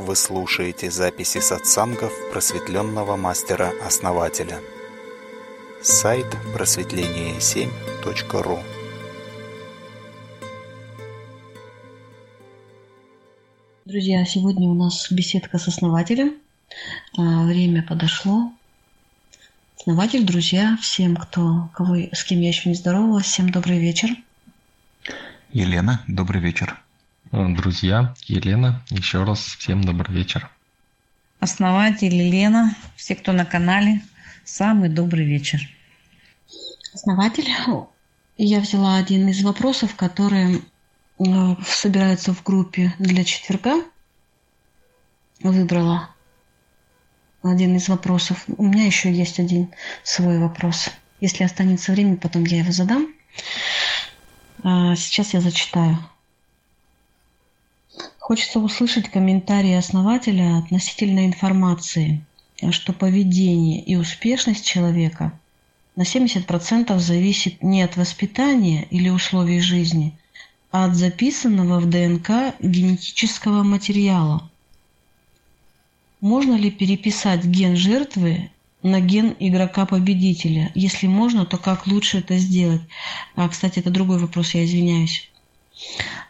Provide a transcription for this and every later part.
Вы слушаете записи сатсангов просветленного мастера-основателя. Сайт просветление7.ру Друзья, сегодня у нас беседка с основателем. А, время подошло. Основатель, друзья, всем, кто, кого, с кем я еще не здоровалась, всем добрый вечер. Елена, добрый вечер. Э, друзья, Елена, еще раз всем добрый вечер. Основатель Елена, все, кто на канале, самый добрый вечер. Основатель, я взяла один из вопросов, которые э, собираются в группе для четверга. Выбрала один из вопросов. У меня еще есть один свой вопрос. Если останется время, потом я его задам. А, сейчас я зачитаю. Хочется услышать комментарии основателя относительно информации, что поведение и успешность человека на 70% зависит не от воспитания или условий жизни, а от записанного в ДНК генетического материала. Можно ли переписать ген жертвы на ген игрока-победителя? Если можно, то как лучше это сделать? А, кстати, это другой вопрос, я извиняюсь.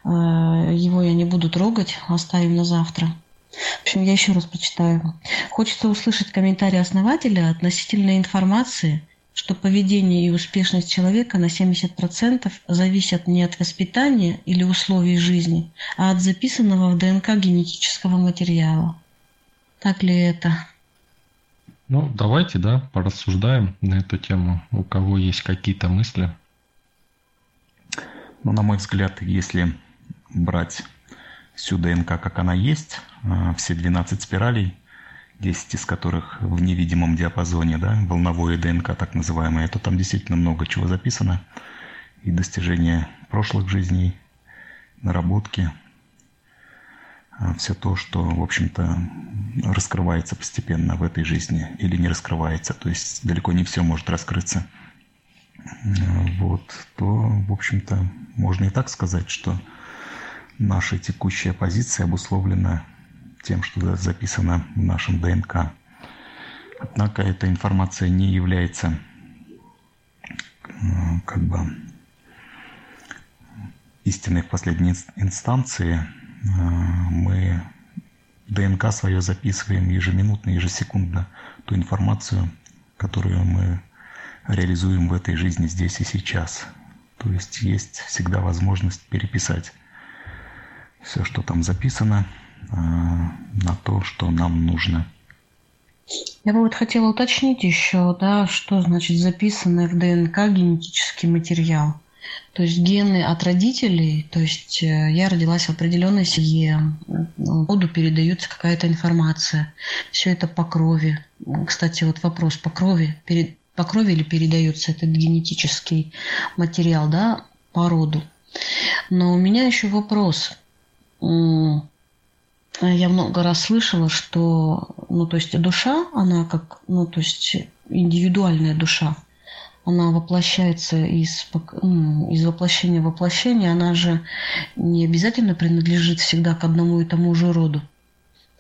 А, его я не буду трогать, оставим на завтра. В общем, я еще раз прочитаю. Хочется услышать комментарий основателя относительно информации, что поведение и успешность человека на 70% зависят не от воспитания или условий жизни, а от записанного в ДНК генетического материала. Так ли это? Ну, давайте, да, порассуждаем на эту тему. У кого есть какие-то мысли? Ну, на мой взгляд, если брать всю ДНК, как она есть, а, все 12 спиралей, 10 из которых в невидимом диапазоне, да, волновое ДНК так называемое, то там действительно много чего записано. И достижения прошлых жизней, наработки, а, все то, что, в общем-то, раскрывается постепенно в этой жизни или не раскрывается. То есть далеко не все может раскрыться. Вот, то, в общем-то, можно и так сказать, что наша текущая позиция обусловлена тем, что записано в нашем ДНК. Однако эта информация не является как бы истинной в последней инстанции, мы ДНК свое записываем ежеминутно, ежесекундно ту информацию, которую мы реализуем в этой жизни здесь и сейчас. То есть есть всегда возможность переписать все, что там записано, а, на то, что нам нужно. Я бы вот хотела уточнить еще, да, что значит записанный в ДНК генетический материал. То есть гены от родителей, то есть э, я родилась в определенной семье, воду передается какая-то информация. Все это по крови. Кстати, вот вопрос по крови. Перед, по крови или передается этот генетический материал, да, по роду. Но у меня еще вопрос. Я много раз слышала, что, ну, то есть душа, она как, ну, то есть индивидуальная душа, она воплощается из, из воплощения в воплощение, она же не обязательно принадлежит всегда к одному и тому же роду.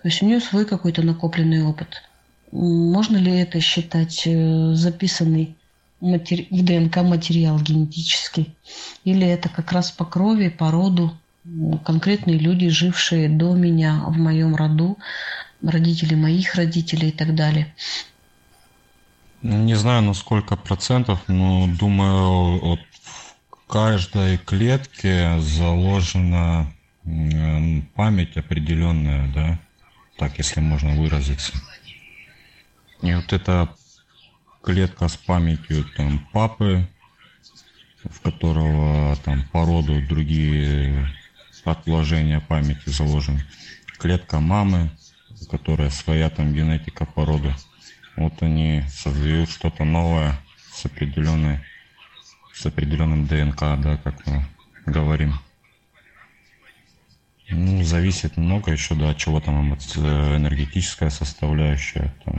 То есть у нее свой какой-то накопленный опыт. Можно ли это считать э, записанный в ДНК материал генетический? Или это как раз по крови, по роду, конкретные люди, жившие до меня в моем роду, родители моих родителей и так далее? Не знаю, на сколько процентов, но думаю, вот в каждой клетке заложена память определенная, да, так, если можно выразиться. И вот эта клетка с памятью там папы, в которого там по роду другие отложения памяти заложены. Клетка мамы, которая своя там генетика по роду. Вот они создают что-то новое с определенной, с определенным ДНК, да, как мы говорим. Ну, зависит много еще, да, от чего там энергетическая составляющая. Там.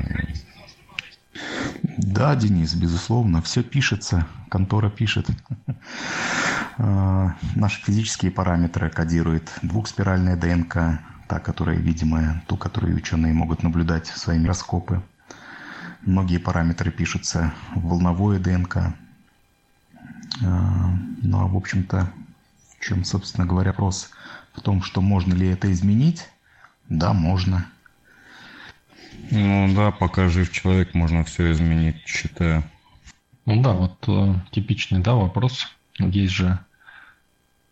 Да, Денис, безусловно, все пишется, контора пишет. А, наши физические параметры кодирует двухспиральная ДНК, та, которая видимая, ту, которую ученые могут наблюдать в свои микроскопы. Многие параметры пишутся в волновое ДНК. А, ну а в общем-то, в чем, собственно говоря, вопрос в том, что можно ли это изменить? Да, можно. Ну да, пока жив человек, можно все изменить, считаю. Ну да, вот э, типичный да, вопрос. Есть же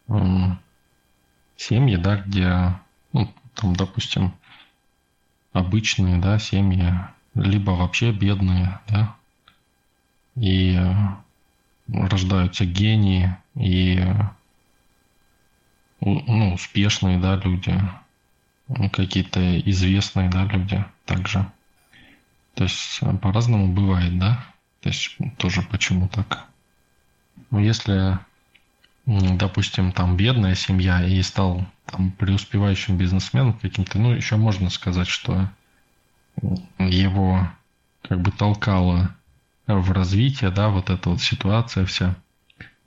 э, семьи, да, где, ну, там, допустим, обычные, да, семьи, либо вообще бедные, да, и э, рождаются гении и ну, успешные, да, люди, какие-то известные, да, люди также. То есть э, по-разному бывает, да? То есть тоже почему так? Ну, если, допустим, там бедная семья и стал там преуспевающим бизнесменом каким-то, ну, еще можно сказать, что его как бы толкало в развитие, да, вот эта вот ситуация вся.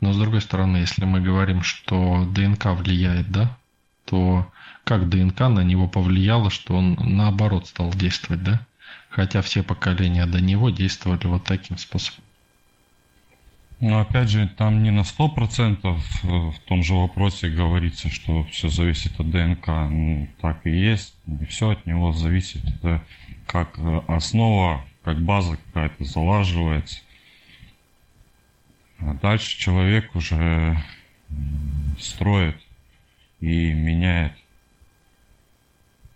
Но с другой стороны, если мы говорим, что ДНК влияет, да, то как ДНК на него повлияло, что он наоборот стал действовать, да? Хотя все поколения до него действовали вот таким способом. Но опять же, там не на сто процентов э, в том же вопросе говорится, что все зависит от ДНК. Ну, так и есть. Не все от него зависит. Это как э, основа, как база какая-то залаживается. А дальше человек уже строит и меняет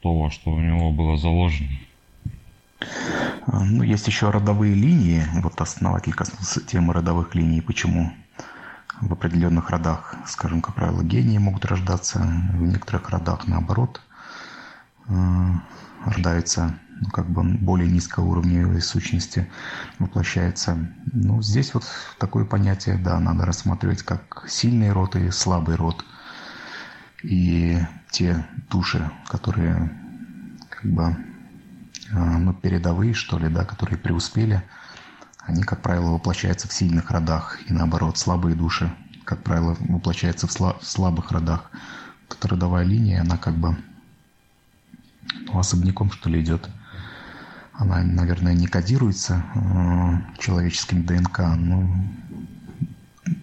то, что у него было заложено. А, ну, есть еще родовые линии. Вот основатель коснулся темы родовых линий. Почему в определенных родах, скажем, как правило, гении могут рождаться, в некоторых родах наоборот а, рождаются ну, как бы более низкоуровневые сущности воплощается. Ну, здесь вот такое понятие, да, надо рассматривать как сильный род и слабый род – и те души, которые как бы а, ну, передовые, что ли, да, которые преуспели, они, как правило, воплощаются в сильных родах. И наоборот, слабые души, как правило, воплощаются в, сла- в слабых родах. эта родовая линия, она как бы ну, особняком, что ли, идет. Она, наверное, не кодируется э, человеческим ДНК, но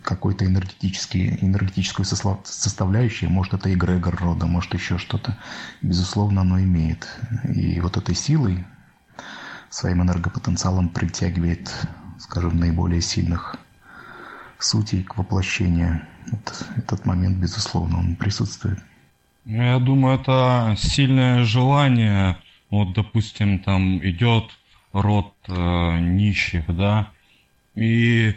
какой-то энергетический, энергетическую составляющую, может это эгрегор рода, может еще что-то. Безусловно, оно имеет. И вот этой силой, своим энергопотенциалом притягивает, скажем, наиболее сильных сутей к воплощению. Вот этот момент, безусловно, он присутствует. Ну, я думаю, это сильное желание. Вот, допустим, там идет род э, нищих, да, и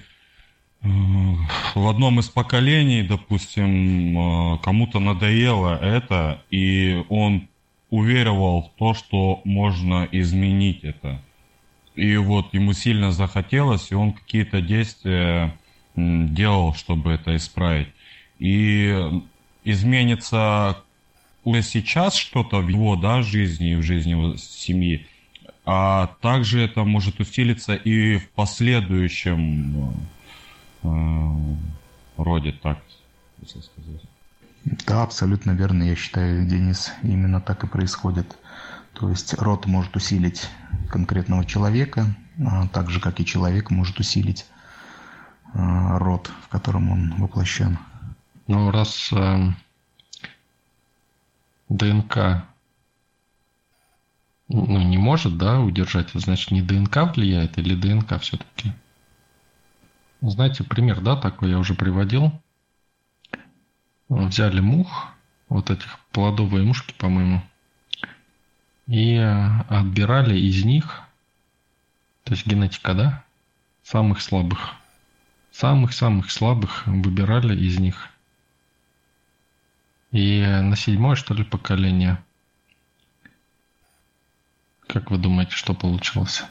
в одном из поколений, допустим, э, кому-то надоело это, и он уверовал в то, что можно изменить это. И вот ему сильно захотелось, и он какие-то действия делал, чтобы это исправить. И изменится уже сейчас что-то в его да, жизни и в жизни его семьи, а также это может усилиться и в последующем Э, роде так, если сказать. Да, абсолютно верно. Я считаю, Денис, именно так и происходит. То есть род может усилить конкретного человека, а так же, как и человек может усилить э, род, в котором он воплощен. Ну, раз э, ДНК ну, не может, да, удержать, значит, не ДНК влияет или ДНК все-таки? Знаете, пример, да, такой я уже приводил. Взяли мух, вот этих плодовые мушки, по-моему, и отбирали из них, то есть генетика, да, самых слабых. Самых-самых слабых выбирали из них. И на седьмое, что ли, поколение. Как вы думаете, что получилось?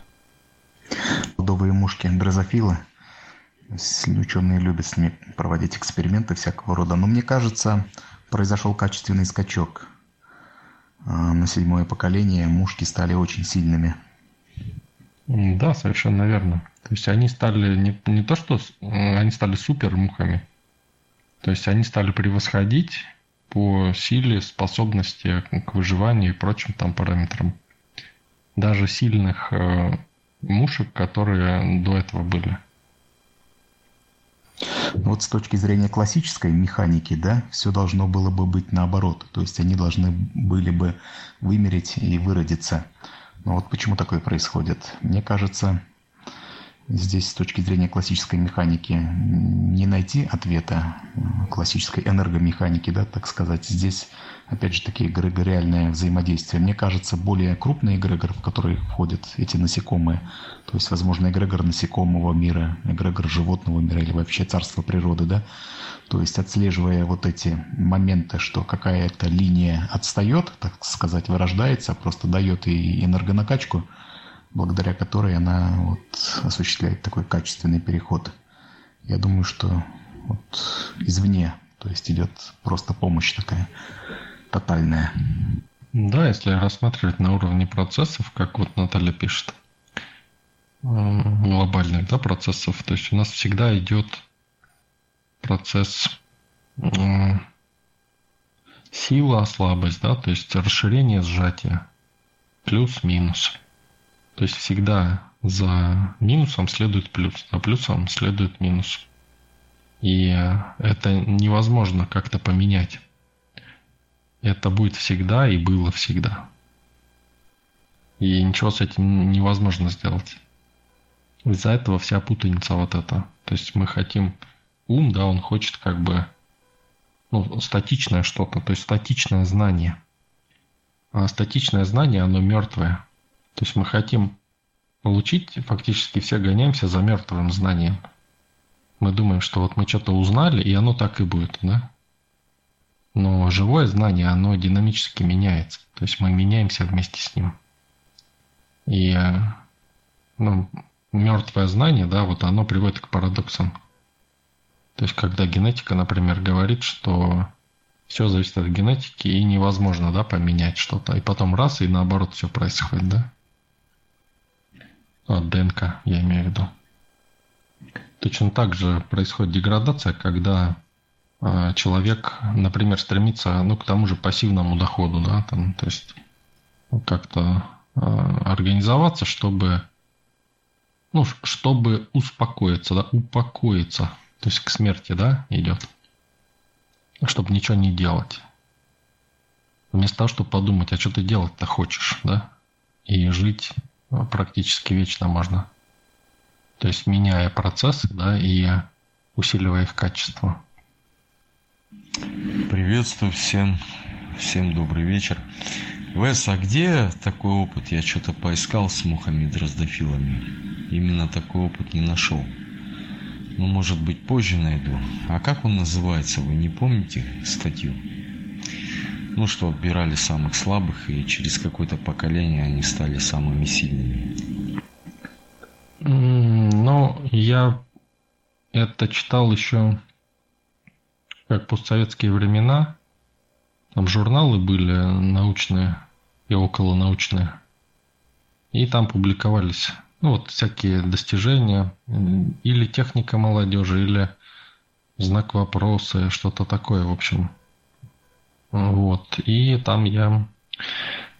Плодовые мушки, дрозофилы. Ученые любят с ними проводить эксперименты всякого рода. Но мне кажется, произошел качественный скачок. А, на седьмое поколение мушки стали очень сильными. Да, совершенно верно. То есть они стали не, не то, что они стали супер мухами. То есть они стали превосходить по силе, способности к выживанию и прочим там параметрам. Даже сильных э, мушек, которые до этого были. Вот с точки зрения классической механики, да, все должно было бы быть наоборот. То есть они должны были бы вымереть и выродиться. Но вот почему такое происходит? Мне кажется, здесь с точки зрения классической механики не найти ответа классической энергомеханики, да, так сказать. Здесь, опять же, такие эгрегориальное взаимодействие. Мне кажется, более крупный эгрегор, в который входят эти насекомые, то есть, возможно, эгрегор насекомого мира, эгрегор животного мира или вообще царство природы, да, то есть отслеживая вот эти моменты, что какая-то линия отстает, так сказать, вырождается, просто дает и энергонакачку – благодаря которой она вот осуществляет такой качественный переход. Я думаю, что вот извне, то есть идет просто помощь такая тотальная. Да, если рассматривать на уровне процессов, как вот Наталья пишет, глобальных да, процессов, то есть у нас всегда идет процесс сила, слабость, да, то есть расширение, сжатие, плюс-минус. То есть всегда за минусом следует плюс, за плюсом следует минус. И это невозможно как-то поменять. Это будет всегда и было всегда. И ничего с этим невозможно сделать. Из-за этого вся путаница вот эта. То есть мы хотим ум, да, он хочет как бы ну, статичное что-то, то есть статичное знание. А статичное знание, оно мертвое. То есть мы хотим получить, фактически все гоняемся за мертвым знанием. Мы думаем, что вот мы что-то узнали, и оно так и будет, да? Но живое знание, оно динамически меняется. То есть мы меняемся вместе с ним. И ну, мертвое знание, да, вот оно приводит к парадоксам. То есть когда генетика, например, говорит, что все зависит от генетики и невозможно, да, поменять что-то. И потом раз, и наоборот все происходит, да? А, ДНК, я имею в виду. Точно так же происходит деградация, когда э, человек, например, стремится ну, к тому же пассивному доходу, да, там, то есть как-то э, организоваться, чтобы ну, чтобы успокоиться, да, упокоиться, то есть к смерти, да, идет, чтобы ничего не делать. Вместо того, чтобы подумать, а что ты делать-то хочешь, да, и жить практически вечно можно. То есть меняя процессы, да, и усиливая их качество. Приветствую всем, всем добрый вечер. Вес, а где такой опыт? Я что-то поискал с мухами дроздофилами. Именно такой опыт не нашел. Ну, может быть, позже найду. А как он называется, вы не помните статью? Ну что отбирали самых слабых, и через какое-то поколение они стали самыми сильными. Ну, я это читал еще как постсоветские времена. Там журналы были научные и околонаучные. И там публиковались ну, вот всякие достижения или техника молодежи, или знак вопроса, что-то такое, в общем. Вот. И там я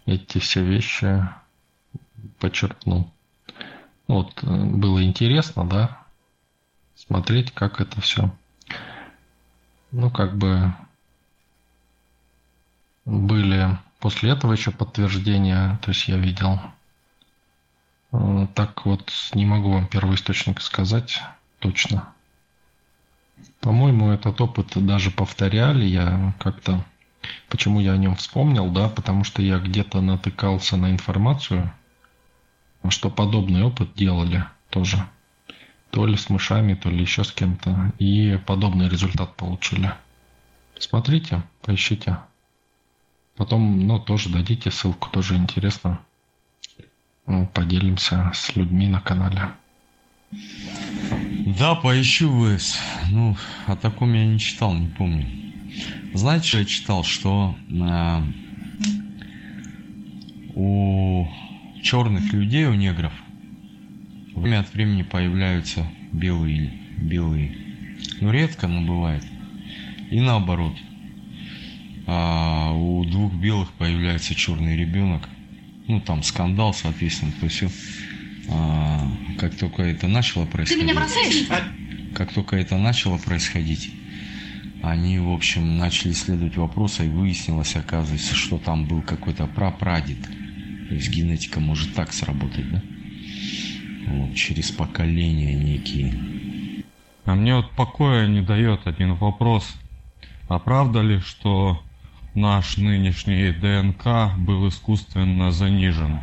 эти все вещи подчеркнул. Вот, было интересно, да, смотреть, как это все. Ну, как бы были после этого еще подтверждения, то есть я видел. Э, так вот, не могу вам первоисточник сказать точно. По-моему, этот опыт даже повторяли, я как-то Почему я о нем вспомнил, да, потому что я где-то натыкался на информацию, что подобный опыт делали тоже. То ли с мышами, то ли еще с кем-то. И подобный результат получили. Смотрите, поищите. Потом, ну, тоже дадите ссылку, тоже интересно. Ну, поделимся с людьми на канале. Да, поищу ВС. Ну, о таком я не читал, не помню. Знаете, я читал, что э, у черных людей, у негров, время от времени появляются белые, белые. Ну, редко, но бывает. И наоборот. а у двух белых появляется черный ребенок. Ну, там скандал, соответственно, то все. А, как только это начало происходить... Ты меня бросаешь? Как только это начало происходить, они, в общем, начали исследовать вопрос, и выяснилось, оказывается, что там был какой-то прапрадед. То есть генетика может так сработать, да? Вот, через поколения некие. А мне вот покоя не дает один вопрос. А правда ли, что наш нынешний ДНК был искусственно занижен?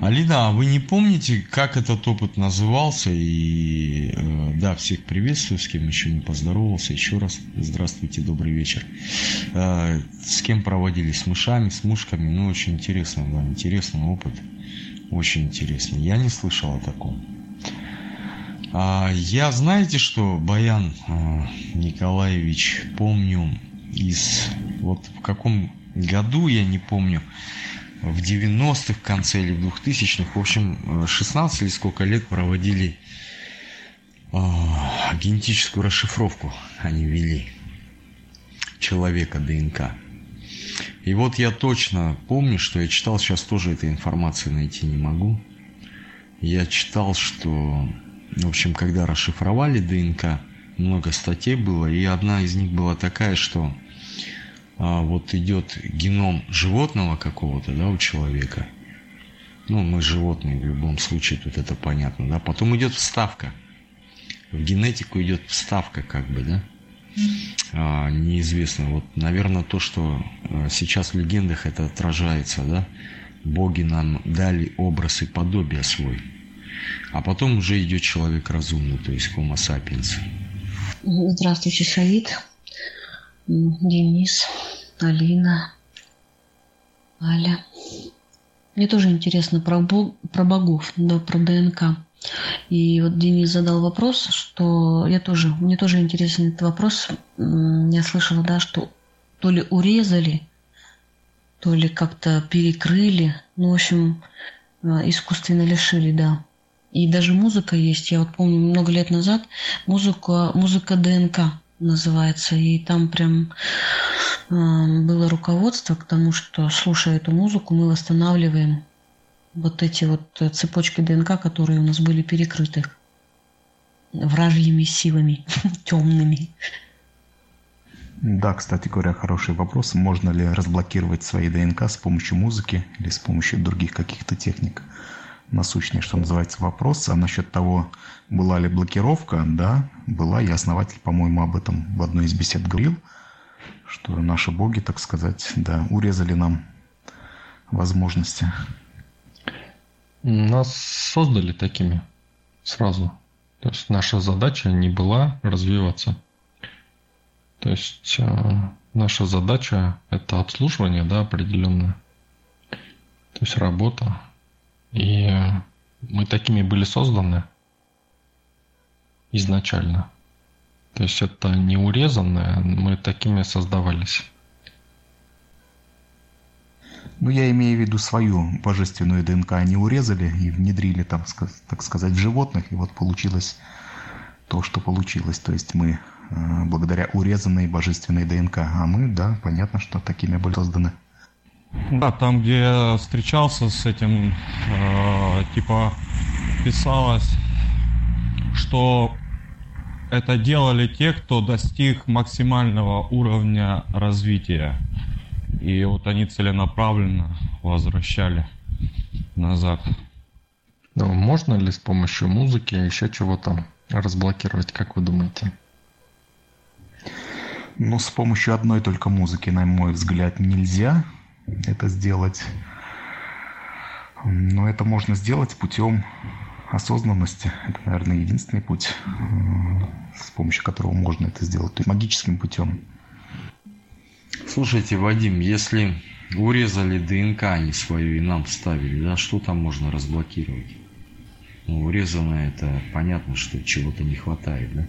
Алина, а вы не помните, как этот опыт назывался? И э, да, всех приветствую, с кем еще не поздоровался. Еще раз здравствуйте, добрый вечер. Э, с кем проводили? С мышами, с мушками? Ну, очень интересно, да, интересный опыт. Очень интересно. Я не слышал о таком. А, я, знаете что, Баян а, Николаевич, помню из... Вот в каком году, я не помню, в 90-х, в конце или в 2000-х, в общем, 16 или сколько лет проводили э, генетическую расшифровку, они вели человека ДНК. И вот я точно помню, что я читал, сейчас тоже этой информации найти не могу. Я читал, что, в общем, когда расшифровали ДНК, много статей было, и одна из них была такая, что а, вот идет геном животного какого-то, да, у человека. Ну, мы животные в любом случае, тут это понятно, да. Потом идет вставка. В генетику идет вставка, как бы, да. А, неизвестно. Вот, наверное, то, что а, сейчас в легендах это отражается, да. Боги нам дали образ и подобие свой. А потом уже идет человек разумный, то есть Homo sapiens. Здравствуйте, Саид. Денис, Алина, Аля. Мне тоже интересно про, бог, про богов, да, про ДНК. И вот Денис задал вопрос, что я тоже, мне тоже интересен этот вопрос. Я слышала, да, что то ли урезали, то ли как-то перекрыли. Ну, в общем, э, искусственно лишили, да. И даже музыка есть. Я вот помню много лет назад музыка, музыка ДНК называется. И там прям э, было руководство к тому, что слушая эту музыку, мы восстанавливаем вот эти вот цепочки ДНК, которые у нас были перекрыты вражьими силами, темными. Да, кстати говоря, хороший вопрос. Можно ли разблокировать свои ДНК с помощью музыки или с помощью других каких-то техник? Насущный, что называется, вопрос. А насчет того, была ли блокировка, да, была. Я основатель, по-моему, об этом в одной из бесед говорил, что наши боги, так сказать, да, урезали нам возможности. Нас создали такими сразу. То есть наша задача не была развиваться. То есть э, наша задача это обслуживание, да, определенное. То есть работа, и мы такими были созданы изначально. То есть это не урезанное, мы такими создавались. Ну, я имею в виду свою божественную ДНК они урезали и внедрили, там, так сказать, в животных, и вот получилось то, что получилось. То есть мы э, благодаря урезанной божественной ДНК, а мы, да, понятно, что такими были созданы. Да, там, где я встречался с этим, э, типа писалось, что это делали те, кто достиг максимального уровня развития. И вот они целенаправленно возвращали назад. Ну, можно ли с помощью музыки еще чего-то разблокировать, как вы думаете? Ну, с помощью одной только музыки, на мой взгляд, нельзя это сделать. Но это можно сделать путем осознанности. Это, наверное, единственный путь, э, с помощью которого можно это сделать. То есть магическим путем. Слушайте, Вадим, если урезали ДНК они свою и нам вставили, да, что там можно разблокировать? Ну, урезанное это понятно, что чего-то не хватает, да?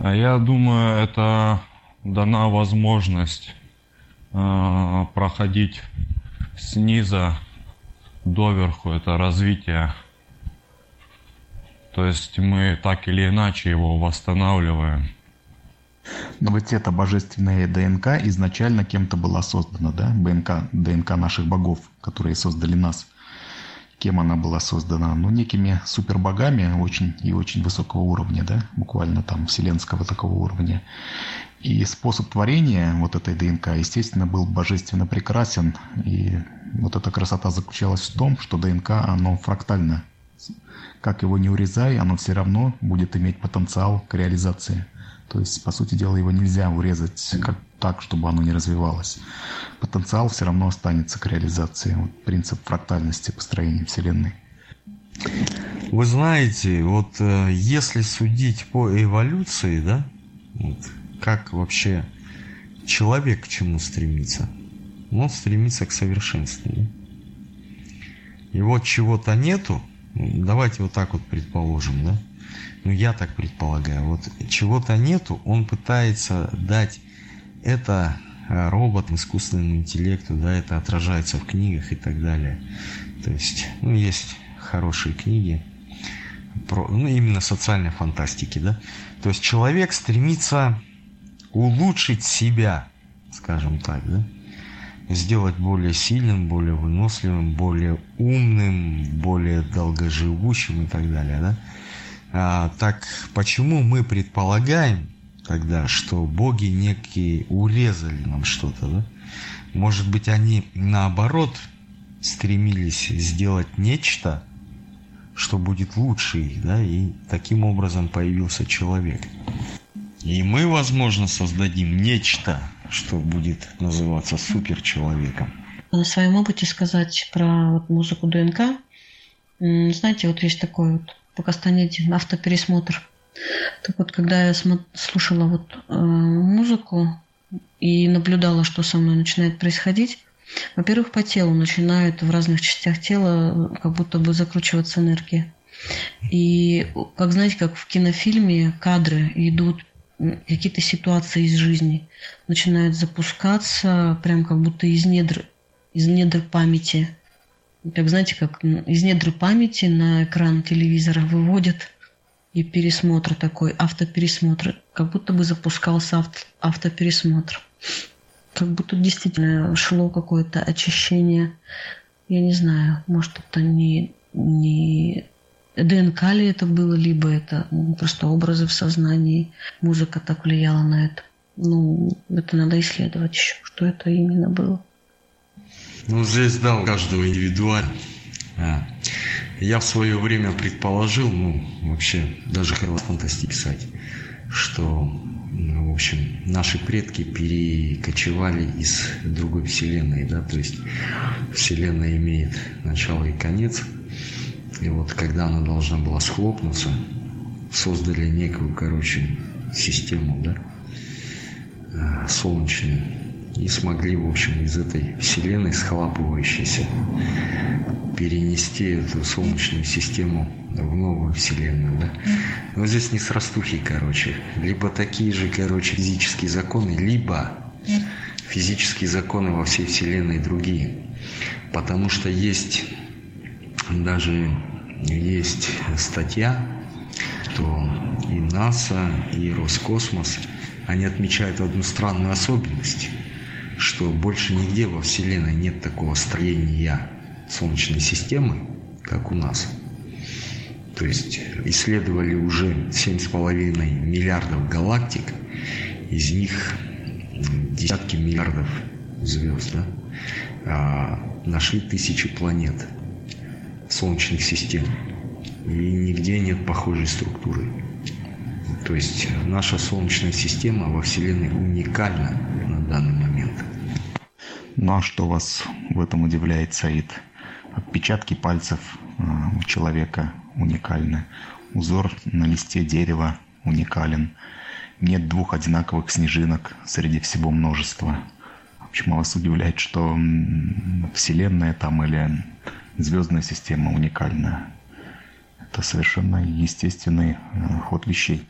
А я думаю, это дана возможность э, проходить снизу доверху, это развитие. То есть мы так или иначе его восстанавливаем. Но ведь эта божественная ДНК изначально кем-то была создана, да? ДНК, ДНК наших богов, которые создали нас. Кем она была создана? Ну, некими супербогами очень и очень высокого уровня, да? Буквально там вселенского такого уровня. И способ творения вот этой ДНК, естественно, был божественно прекрасен. И вот эта красота заключалась в том, что ДНК, оно фрактально. Как его не урезай, оно все равно будет иметь потенциал к реализации. То есть, по сути дела, его нельзя урезать как так, чтобы оно не развивалось. Потенциал все равно останется к реализации. Вот принцип фрактальности построения Вселенной. Вы знаете, вот э, если судить по эволюции, да, вот, как вообще человек к чему стремится? Он стремится к совершенству. И вот чего-то нету, давайте вот так вот предположим, да, ну я так предполагаю, вот чего-то нету, он пытается дать это э, роботам, искусственному интеллекту, да, это отражается в книгах и так далее. То есть, ну, есть хорошие книги, про, ну, именно социальной фантастики, да. То есть человек стремится улучшить себя, скажем так, да, сделать более сильным, более выносливым, более умным, более долгоживущим и так далее, да. А, так почему мы предполагаем тогда, что боги некие урезали нам что-то, да? Может быть, они наоборот стремились сделать нечто, что будет лучше их, да, и таким образом появился человек. И мы, возможно, создадим нечто, что будет называться суперчеловеком. На своем опыте сказать про вот музыку ДНК. Знаете, вот есть такой вот по Кастанеде автопересмотр. Так вот, когда я слушала вот э, музыку и наблюдала, что со мной начинает происходить, во-первых, по телу начинает в разных частях тела как будто бы закручиваться энергия. И, как знаете, как в кинофильме кадры идут какие-то ситуации из жизни начинают запускаться прям как будто из недр, из недр памяти. Как знаете, как из недр памяти на экран телевизора выводят и пересмотр такой, автопересмотр. Как будто бы запускался авто, автопересмотр. Как будто действительно шло какое-то очищение. Я не знаю, может это не, не ДНК ли это было, либо это ну, просто образы в сознании, музыка так влияла на это. Ну, это надо исследовать еще, что это именно было. Ну, здесь, да, у каждого индивидуально. А. Я в свое время предположил, ну, вообще, даже хотел фантастик писать, что, ну, в общем, наши предки перекочевали из другой вселенной, да, то есть вселенная имеет начало и конец – и вот когда она должна была схлопнуться, создали некую, короче, систему, да, э, солнечную, и смогли, в общем, из этой вселенной схлапывающейся перенести эту солнечную систему в новую вселенную, да. Но здесь не с растухи, короче. Либо такие же, короче, физические законы, либо физические законы во всей вселенной другие. Потому что есть даже есть статья, что и НАСА, и Роскосмос, они отмечают одну странную особенность, что больше нигде во Вселенной нет такого строения Солнечной системы, как у нас. То есть исследовали уже 7,5 миллиардов галактик, из них десятки миллиардов звезд, да? а нашли тысячи планет – солнечных систем. И нигде нет похожей структуры. То есть наша Солнечная система во Вселенной уникальна на данный момент. Ну а что вас в этом удивляет, Саид? Отпечатки пальцев а, у человека уникальны. Узор на листе дерева уникален. Нет двух одинаковых снежинок среди всего множества. Почему вас удивляет, что Вселенная там или звездная система уникальна. Это совершенно естественный э, ход вещей.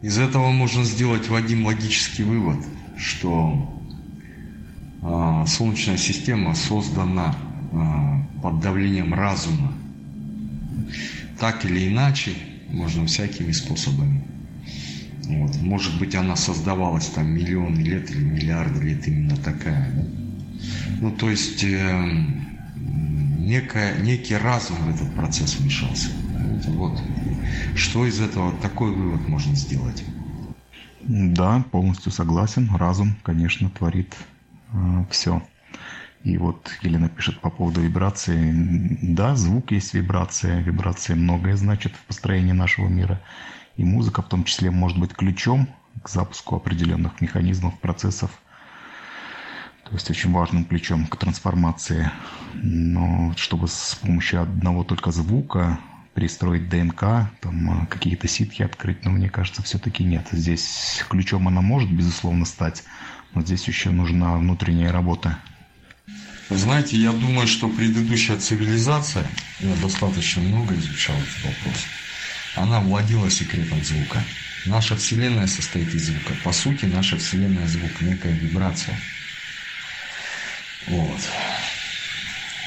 Из этого можно сделать, Вадим, логический вывод, что э, Солнечная система создана э, под давлением разума. Так или иначе, можно всякими способами. Вот. Может быть, она создавалась там миллионы лет или миллиарды лет именно такая. Ну, то есть некая, некий разум в этот процесс вмешался. Вот. Что из этого, такой вывод можно сделать? Да, полностью согласен. Разум, конечно, творит э, все. И вот Елена пишет по поводу вибрации. Да, звук есть вибрация. Вибрация многое значит в построении нашего мира. И музыка в том числе может быть ключом к запуску определенных механизмов, процессов. То есть очень важным ключом к трансформации. Но чтобы с помощью одного только звука перестроить ДНК, там какие-то ситхи открыть, но мне кажется, все-таки нет. Здесь ключом она может, безусловно, стать, но здесь еще нужна внутренняя работа знаете, я думаю, что предыдущая цивилизация, я достаточно много изучал этот вопрос, она владела секретом звука. Наша Вселенная состоит из звука. По сути, наша Вселенная звук, некая вибрация. Вот.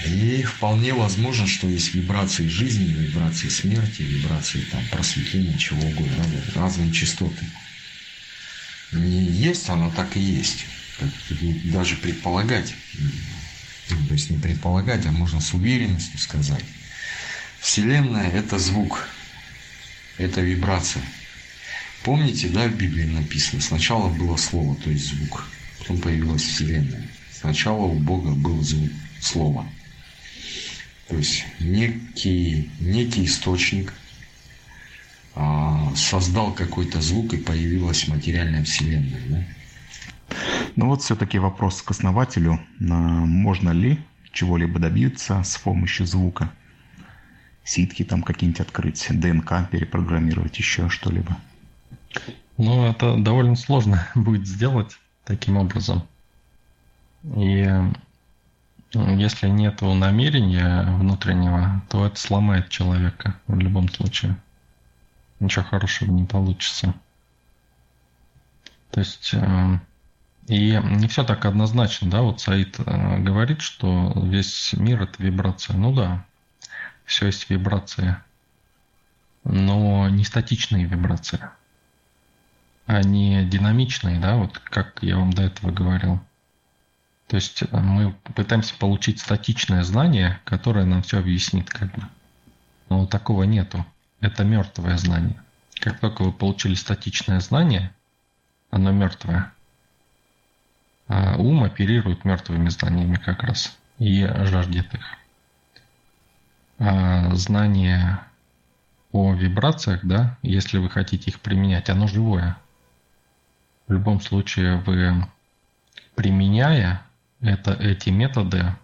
И вполне возможно, что есть вибрации жизни, вибрации смерти, вибрации там, просветления, чего угодно, разные частоты. Не есть, она так и есть. Даже предполагать то есть не предполагать, а можно с уверенностью сказать. Вселенная – это звук, это вибрация. Помните, да, в Библии написано, сначала было слово, то есть звук, потом появилась Вселенная. Сначала у Бога был звук, слово. То есть некий, некий источник а, создал какой-то звук и появилась материальная Вселенная. Да? Ну вот все-таки вопрос к основателю. Можно ли чего-либо добиться с помощью звука? Ситки там какие-нибудь открыть, ДНК перепрограммировать, еще что-либо? Ну, это довольно сложно будет сделать таким образом. И ну, если нет намерения внутреннего, то это сломает человека в любом случае. Ничего хорошего не получится. То есть э, и не все так однозначно, да, вот Саид э, говорит, что весь мир это вибрация. Ну да, все есть вибрации, но не статичные вибрации, а не динамичные, да, вот как я вам до этого говорил. То есть э, мы пытаемся получить статичное знание, которое нам все объяснит как бы. Но такого нету. Это мертвое знание. Как только вы получили статичное знание, оно мертвое – а ум оперирует мертвыми знаниями как раз и жаждет их. А знание о вибрациях, да, если вы хотите их применять, оно живое. В любом случае вы, применяя это, эти методы,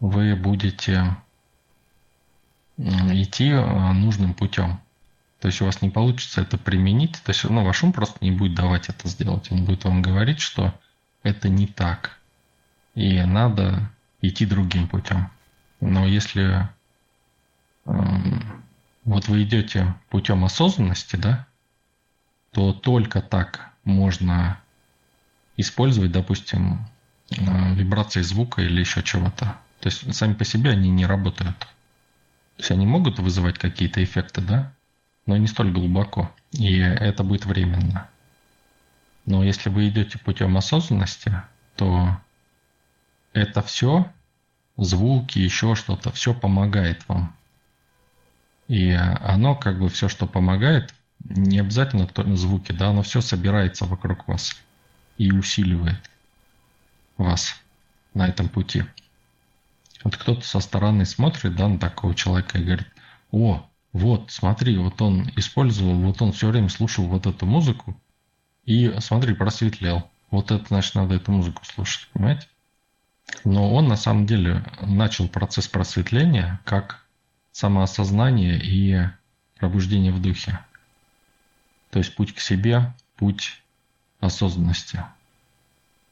вы будете идти а, нужным путем. То есть у вас не получится это применить, то есть ну, ваш ум просто не будет давать это сделать. Он будет вам говорить, что это не так. И надо идти другим путем. Но если вот вы идете путем осознанности, да, то только так можно использовать, допустим, э, вибрации звука или еще чего-то. То есть сами по себе они не работают. То есть они могут вызывать какие-то эффекты, да, но не столь глубоко. И это будет временно. Но если вы идете путем осознанности, то это все, звуки, еще что-то, все помогает вам. И оно как бы все, что помогает, не обязательно звуки, да, оно все собирается вокруг вас и усиливает вас на этом пути. Вот кто-то со стороны смотрит, да, на такого человека и говорит, о, вот, смотри, вот он использовал, вот он все время слушал вот эту музыку, и смотри, просветлел. Вот это, значит, надо эту музыку слушать, понимаете? Но он на самом деле начал процесс просветления как самоосознание и пробуждение в духе. То есть путь к себе, путь осознанности.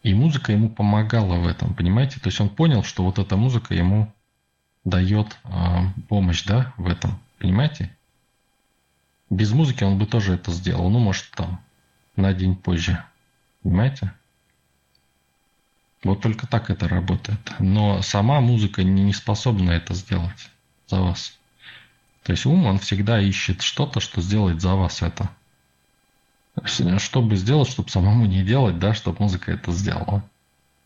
И музыка ему помогала в этом, понимаете? То есть он понял, что вот эта музыка ему дает э, помощь, да, в этом, понимаете? Без музыки он бы тоже это сделал, ну, может, там, на день позже. Понимаете? Вот только так это работает. Но сама музыка не способна это сделать за вас. То есть ум, он всегда ищет что-то, что сделает за вас это. Чтобы сделать, чтобы самому не делать, да, чтобы музыка это сделала.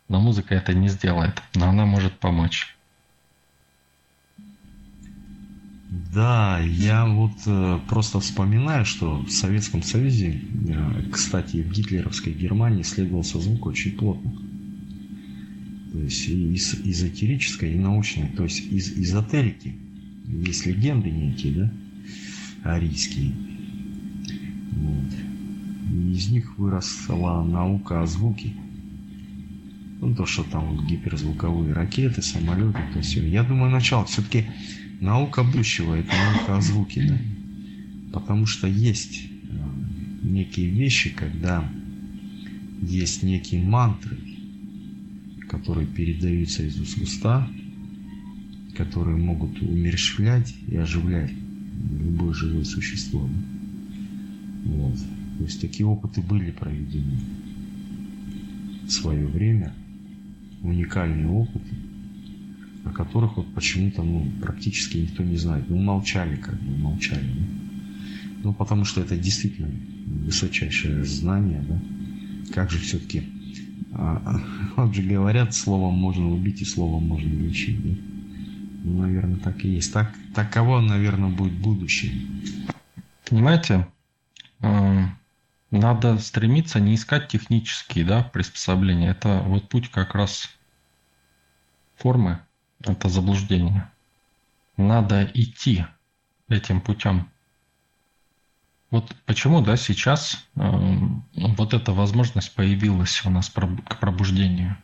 Но музыка это не сделает, но она может помочь. Да, я вот э, просто вспоминаю, что в Советском Союзе, э, кстати, в гитлеровской Германии исследовался звук очень плотно. То есть и эзотерической, и научной, то есть из эзотерики. Есть легенды некие, да, арийские. Вот. И из них выросла наука о звуке. Ну, то, что там вот гиперзвуковые ракеты, самолеты, то есть Я думаю, начало все-таки наука будущего – это наука о звуке, да? Потому что есть э, некие вещи, когда есть некие мантры, которые передаются из уст в уста, которые могут умерщвлять и оживлять любое живое существо. Вот. То есть такие опыты были проведены в свое время, уникальные опыты, о которых вот почему-то ну, практически никто не знает. Ну, молчали, как бы, молчали. Да? Ну, потому что это действительно высочайшее знание, да? Как же все-таки, а, вот же говорят, словом можно убить и словом можно лечить, да? Ну, наверное, так и есть. Так, таково, наверное, будет будущее. Понимаете, надо стремиться не искать технические да, приспособления. Это вот путь как раз формы, это заблуждение. Надо идти этим путем. Вот почему, да, сейчас э, вот эта возможность появилась у нас к пробуждению.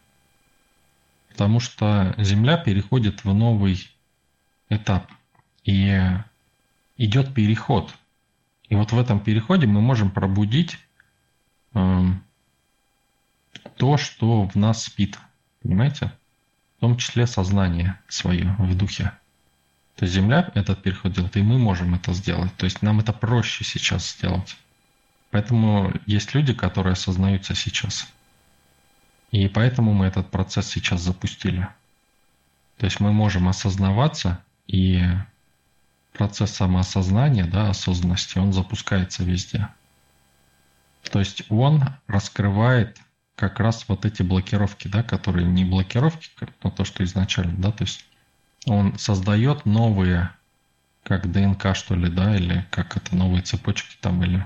Потому что Земля переходит в новый этап. И идет переход. И вот в этом переходе мы можем пробудить э, то, что в нас спит. Понимаете? в том числе сознание свое в духе. То есть Земля этот переход делает, и мы можем это сделать. То есть нам это проще сейчас сделать. Поэтому есть люди, которые осознаются сейчас. И поэтому мы этот процесс сейчас запустили. То есть мы можем осознаваться, и процесс самоосознания, да, осознанности, он запускается везде. То есть он раскрывает как раз вот эти блокировки, да, которые не блокировки, но то, что изначально, да, то есть он создает новые, как ДНК, что ли, да, или как это, новые цепочки там, или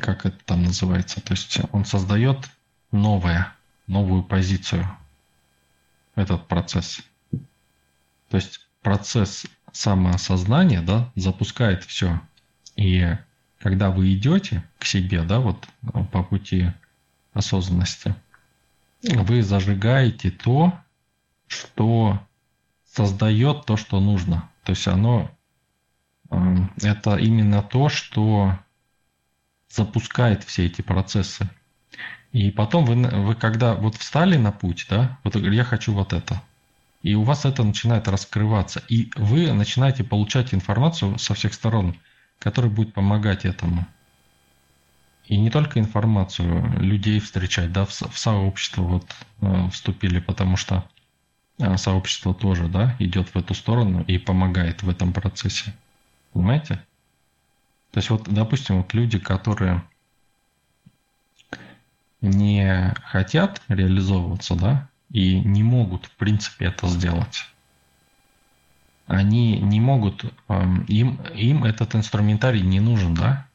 как это там называется. То есть он создает новое, новую позицию, этот процесс. То есть процесс самоосознания, да, запускает все. И когда вы идете к себе, да, вот по пути осознанности, вы зажигаете то, что создает то, что нужно. То есть оно эм, это именно то, что запускает все эти процессы. И потом вы, вы когда вот встали на путь, да, вот я хочу вот это, и у вас это начинает раскрываться, и вы начинаете получать информацию со всех сторон, которая будет помогать этому. И не только информацию, людей встречать, да, в, в сообщество вот э, вступили, потому что э, сообщество тоже, да, идет в эту сторону и помогает в этом процессе. Понимаете? То есть вот, допустим, вот люди, которые не хотят реализовываться, да, и не могут, в принципе, это сделать. Они не могут, э, им, им этот инструментарий не нужен, да,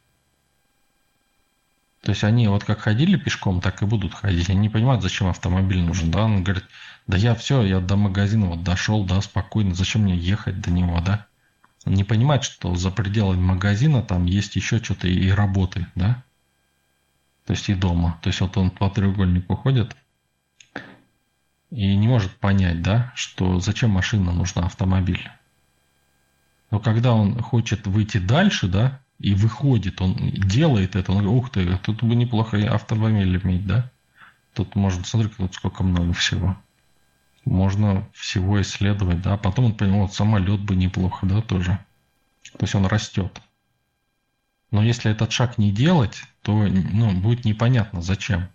то есть они вот как ходили пешком, так и будут ходить. Они не понимают, зачем автомобиль нужен, да. Он говорит, да я все, я до магазина вот дошел, да, спокойно, зачем мне ехать до него, да. Он не понимает, что за пределами магазина там есть еще что-то и работы, да. То есть и дома. То есть вот он по треугольнику ходит и не может понять, да, что зачем машина нужна, автомобиль. Но когда он хочет выйти дальше, да, и выходит, он делает это, он говорит, ух ты, тут бы неплохо автомобиль иметь, да? Тут можно, смотри, тут сколько много всего. Можно всего исследовать, да, потом он понял, вот самолет бы неплохо, да, тоже. То есть он растет. Но если этот шаг не делать, то ну, будет непонятно, зачем.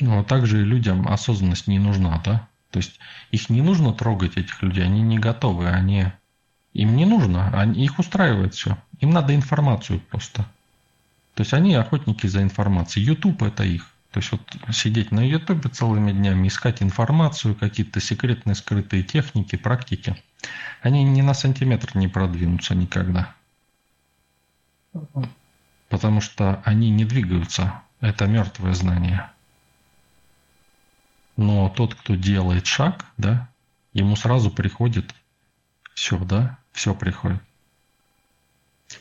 Ну, а также и людям осознанность не нужна, да? То есть их не нужно трогать, этих людей, они не готовы, они им не нужно, они, их устраивает все. Им надо информацию просто. То есть они охотники за информацией. YouTube это их. То есть вот сидеть на YouTube целыми днями, искать информацию, какие-то секретные скрытые техники, практики, они ни на сантиметр не продвинутся никогда. Потому что они не двигаются. Это мертвое знание. Но тот, кто делает шаг, да, ему сразу приходит все, да, все приходит.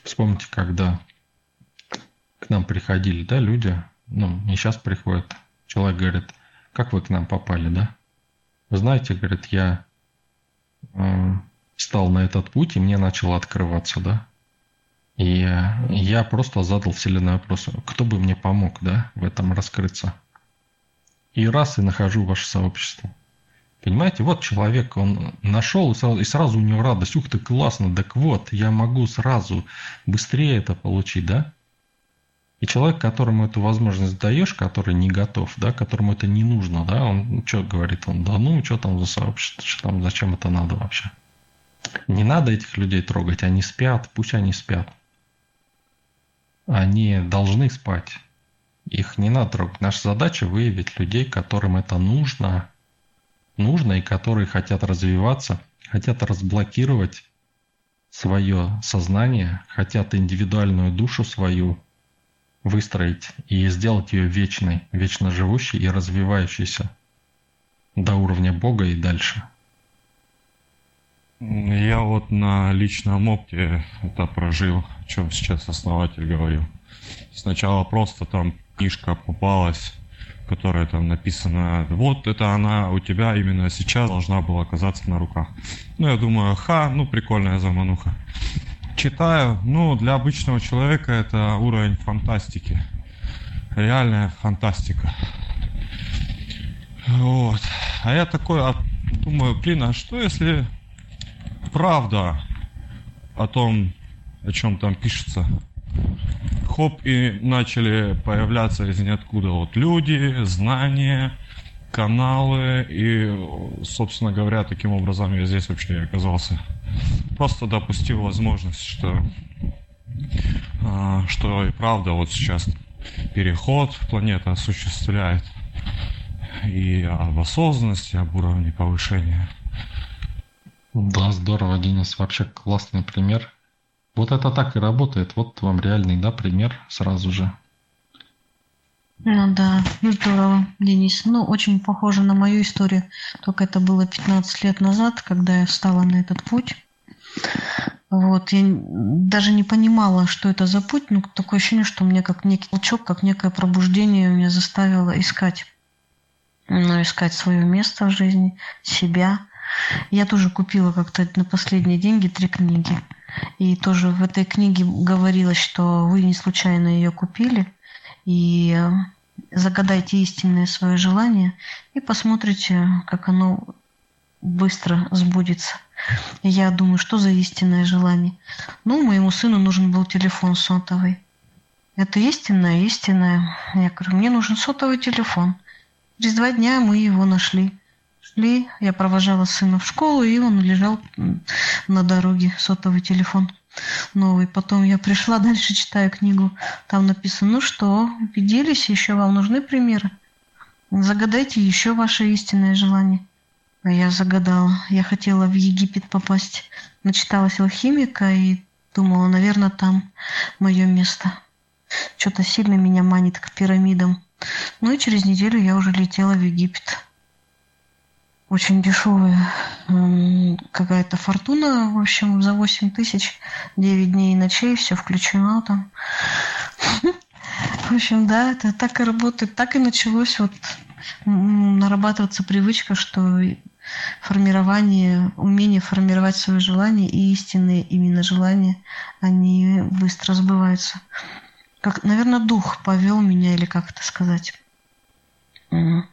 Вспомните, когда к нам приходили, да, люди, ну, и сейчас приходят. Человек говорит, как вы к нам попали, да? Вы знаете, говорит, я э, стал на этот путь, и мне начало открываться, да? И я просто задал вселенной вопрос, кто бы мне помог, да, в этом раскрыться? И раз, и нахожу ваше сообщество. Понимаете, вот человек, он нашел, и сразу, и сразу у него радость. Ух ты, классно, так вот, я могу сразу быстрее это получить, да? И человек, которому эту возможность даешь, который не готов, да, которому это не нужно, да, он что говорит, он, да ну, что там за сообщество, что там, зачем это надо вообще? Не надо этих людей трогать, они спят, пусть они спят. Они должны спать. Их не надо трогать. Наша задача выявить людей, которым это нужно, нужно и которые хотят развиваться, хотят разблокировать свое сознание, хотят индивидуальную душу свою выстроить и сделать ее вечной, вечно живущей и развивающейся до уровня Бога и дальше. Я вот на личном опыте это прожил, о чем сейчас основатель говорил. Сначала просто там книжка попалась, которая там написана, вот это она у тебя именно сейчас должна была оказаться на руках. Ну, я думаю, ха, ну, прикольная замануха. Читаю, ну, для обычного человека это уровень фантастики. Реальная фантастика. Вот. А я такой а, думаю, блин, а что если правда о том, о чем там пишется? Хоп, и начали появляться из ниоткуда вот люди, знания, каналы, и, собственно говоря, таким образом я здесь вообще оказался просто допустил возможность, что, а, что и правда вот сейчас переход планета осуществляет и об осознанности, об уровне повышения. Да, здорово, Денис, вообще классный пример. Вот это так и работает. Вот вам реальный, да, пример сразу же. Ну да, здорово, Денис. Ну, очень похоже на мою историю. Только это было 15 лет назад, когда я встала на этот путь. Вот, я даже не понимала, что это за путь, но такое ощущение, что мне как некий толчок, как некое пробуждение меня заставило искать. Ну, искать свое место в жизни, себя. Я тоже купила как-то на последние деньги три книги. И тоже в этой книге говорилось, что вы не случайно ее купили. И э, загадайте истинное свое желание и посмотрите, как оно быстро сбудется. Я думаю, что за истинное желание? Ну, моему сыну нужен был телефон сотовый. Это истинное, истинное. Я говорю, мне нужен сотовый телефон. Через два дня мы его нашли. Шли, я провожала сына в школу, и он лежал на дороге, сотовый телефон новый. Потом я пришла, дальше читаю книгу. Там написано, ну что, убедились, еще вам нужны примеры? Загадайте еще ваше истинное желание. А я загадала. Я хотела в Египет попасть. Начиталась алхимика и думала, наверное, там мое место. Что-то сильно меня манит к пирамидам. Ну и через неделю я уже летела в Египет. Очень дешевая какая-то фортуна, в общем, за 8 тысяч, 9 дней и ночей, все включено там. В общем, да, это так и работает. Так и началось вот нарабатываться привычка, что формирование, умение формировать свое желание и истинные именно желания, они быстро сбываются. Как, наверное, дух повел меня, или как это сказать. Я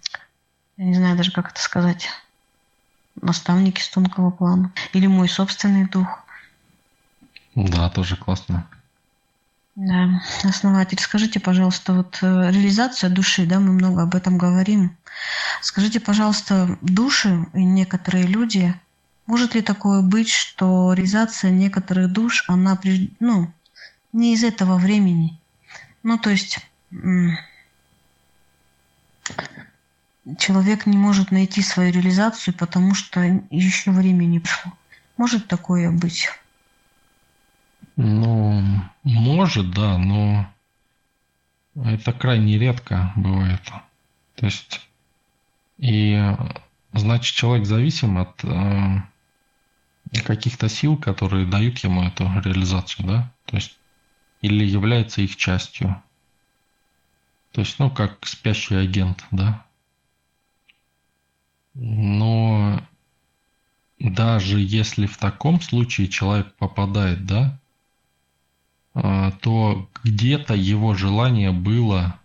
не знаю даже, как это сказать. Наставники с тонкого плана. Или мой собственный дух. Да, тоже классно. Да, основатель, скажите, пожалуйста, вот э, реализация души, да, мы много об этом говорим. Скажите, пожалуйста, души и некоторые люди, может ли такое быть, что реализация некоторых душ, она, ну, не из этого времени? Ну, то есть человек не может найти свою реализацию, потому что еще время не пришло. Может такое быть? Ну, может, да, но это крайне редко бывает. То есть, и значит, человек зависим от э, каких-то сил, которые дают ему эту реализацию, да? То есть, или является их частью. То есть, ну, как спящий агент, да? Но даже если в таком случае человек попадает, да, а, то где-то его желание было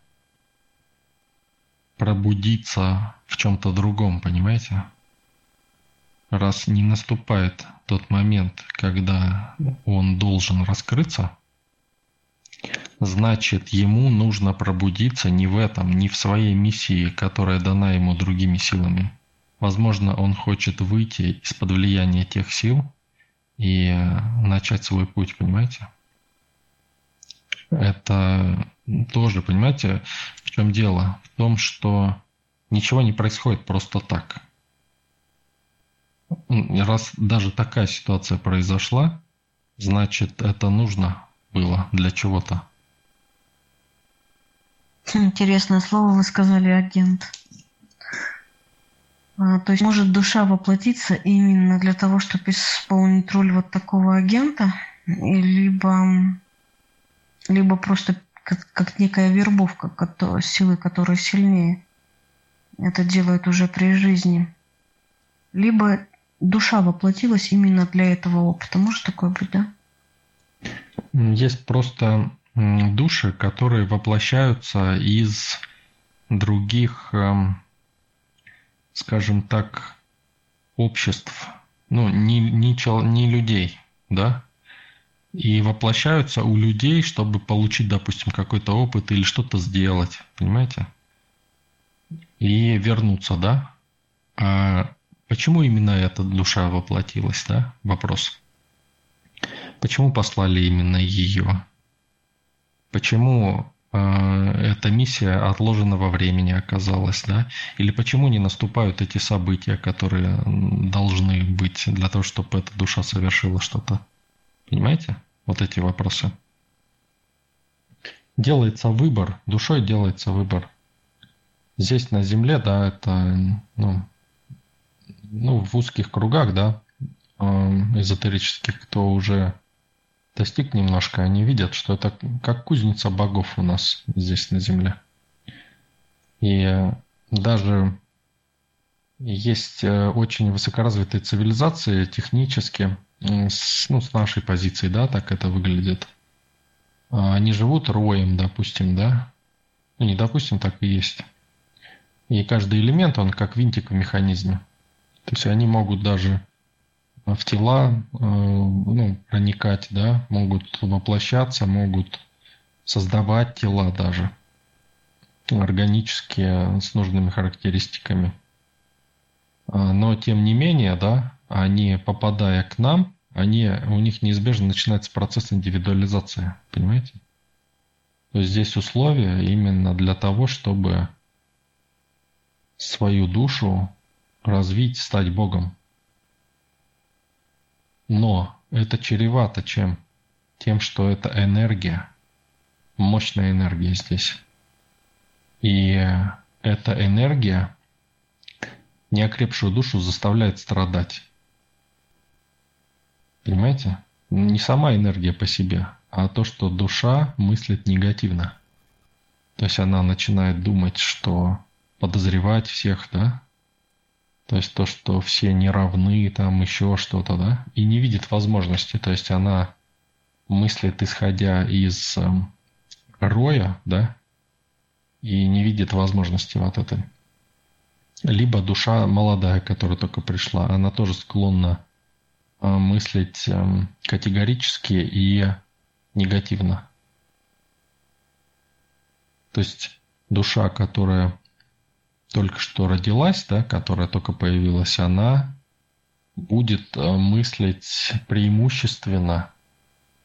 пробудиться в чем-то другом, понимаете? Раз не наступает тот момент, когда он должен раскрыться, значит ему нужно пробудиться не в этом, не в своей миссии, которая дана ему другими силами. Возможно, он хочет выйти из-под влияния тех сил и начать свой путь, понимаете? Это тоже, понимаете, в чем дело? В том, что ничего не происходит просто так. Раз даже такая ситуация произошла, значит, это нужно было для чего-то. Интересное слово вы сказали, агент. А, то есть может душа воплотиться именно для того, чтобы исполнить роль вот такого агента, либо либо просто как, как некая вербовка силы, которая сильнее. Это делают уже при жизни. Либо душа воплотилась именно для этого опыта. Может такое быть, да? Есть просто души, которые воплощаются из других, эм, скажем так, обществ, ну, не, не, не людей, да, и воплощаются у людей, чтобы получить, допустим, какой-то опыт или что-то сделать, понимаете? И вернуться, да? А почему именно эта душа воплотилась, да? Вопрос. Почему послали именно ее? Почему эта миссия отложена во времени оказалась, да? Или почему не наступают эти события, которые должны быть для того, чтобы эта душа совершила что-то? Понимаете? Вот эти вопросы. Делается выбор, душой делается выбор. Здесь на Земле, да, это, ну, ну в узких кругах, да, эзотерических, кто уже достиг немножко, они видят, что это как кузница богов у нас здесь на Земле. И даже есть э, очень высокоразвитые цивилизации технически, с, ну, с нашей позиции, да, так это выглядит. А, они живут роем, допустим, да. Ну, не допустим, так и есть. И каждый элемент, он как винтик в механизме. То есть они могут даже в тела э, ну, проникать, да, могут воплощаться, могут создавать тела даже органические с нужными характеристиками. А, но тем не менее, да, они, попадая к нам, они, у них неизбежно начинается процесс индивидуализации, понимаете? То есть здесь условия именно для того, чтобы свою душу развить, стать Богом. Но это чревато чем? Тем, что это энергия, мощная энергия здесь. И эта энергия неокрепшую душу заставляет страдать. Понимаете? Не сама энергия по себе, а то, что душа мыслит негативно. То есть она начинает думать, что подозревать всех, да? То есть то, что все не равны, там еще что-то, да? И не видит возможности. То есть она мыслит, исходя из э, роя, да? И не видит возможности вот этой. Либо душа молодая, которая только пришла, она тоже склонна Э, мыслить эм, категорически и негативно. То есть душа, которая только что родилась, да, которая только появилась, она будет э, мыслить преимущественно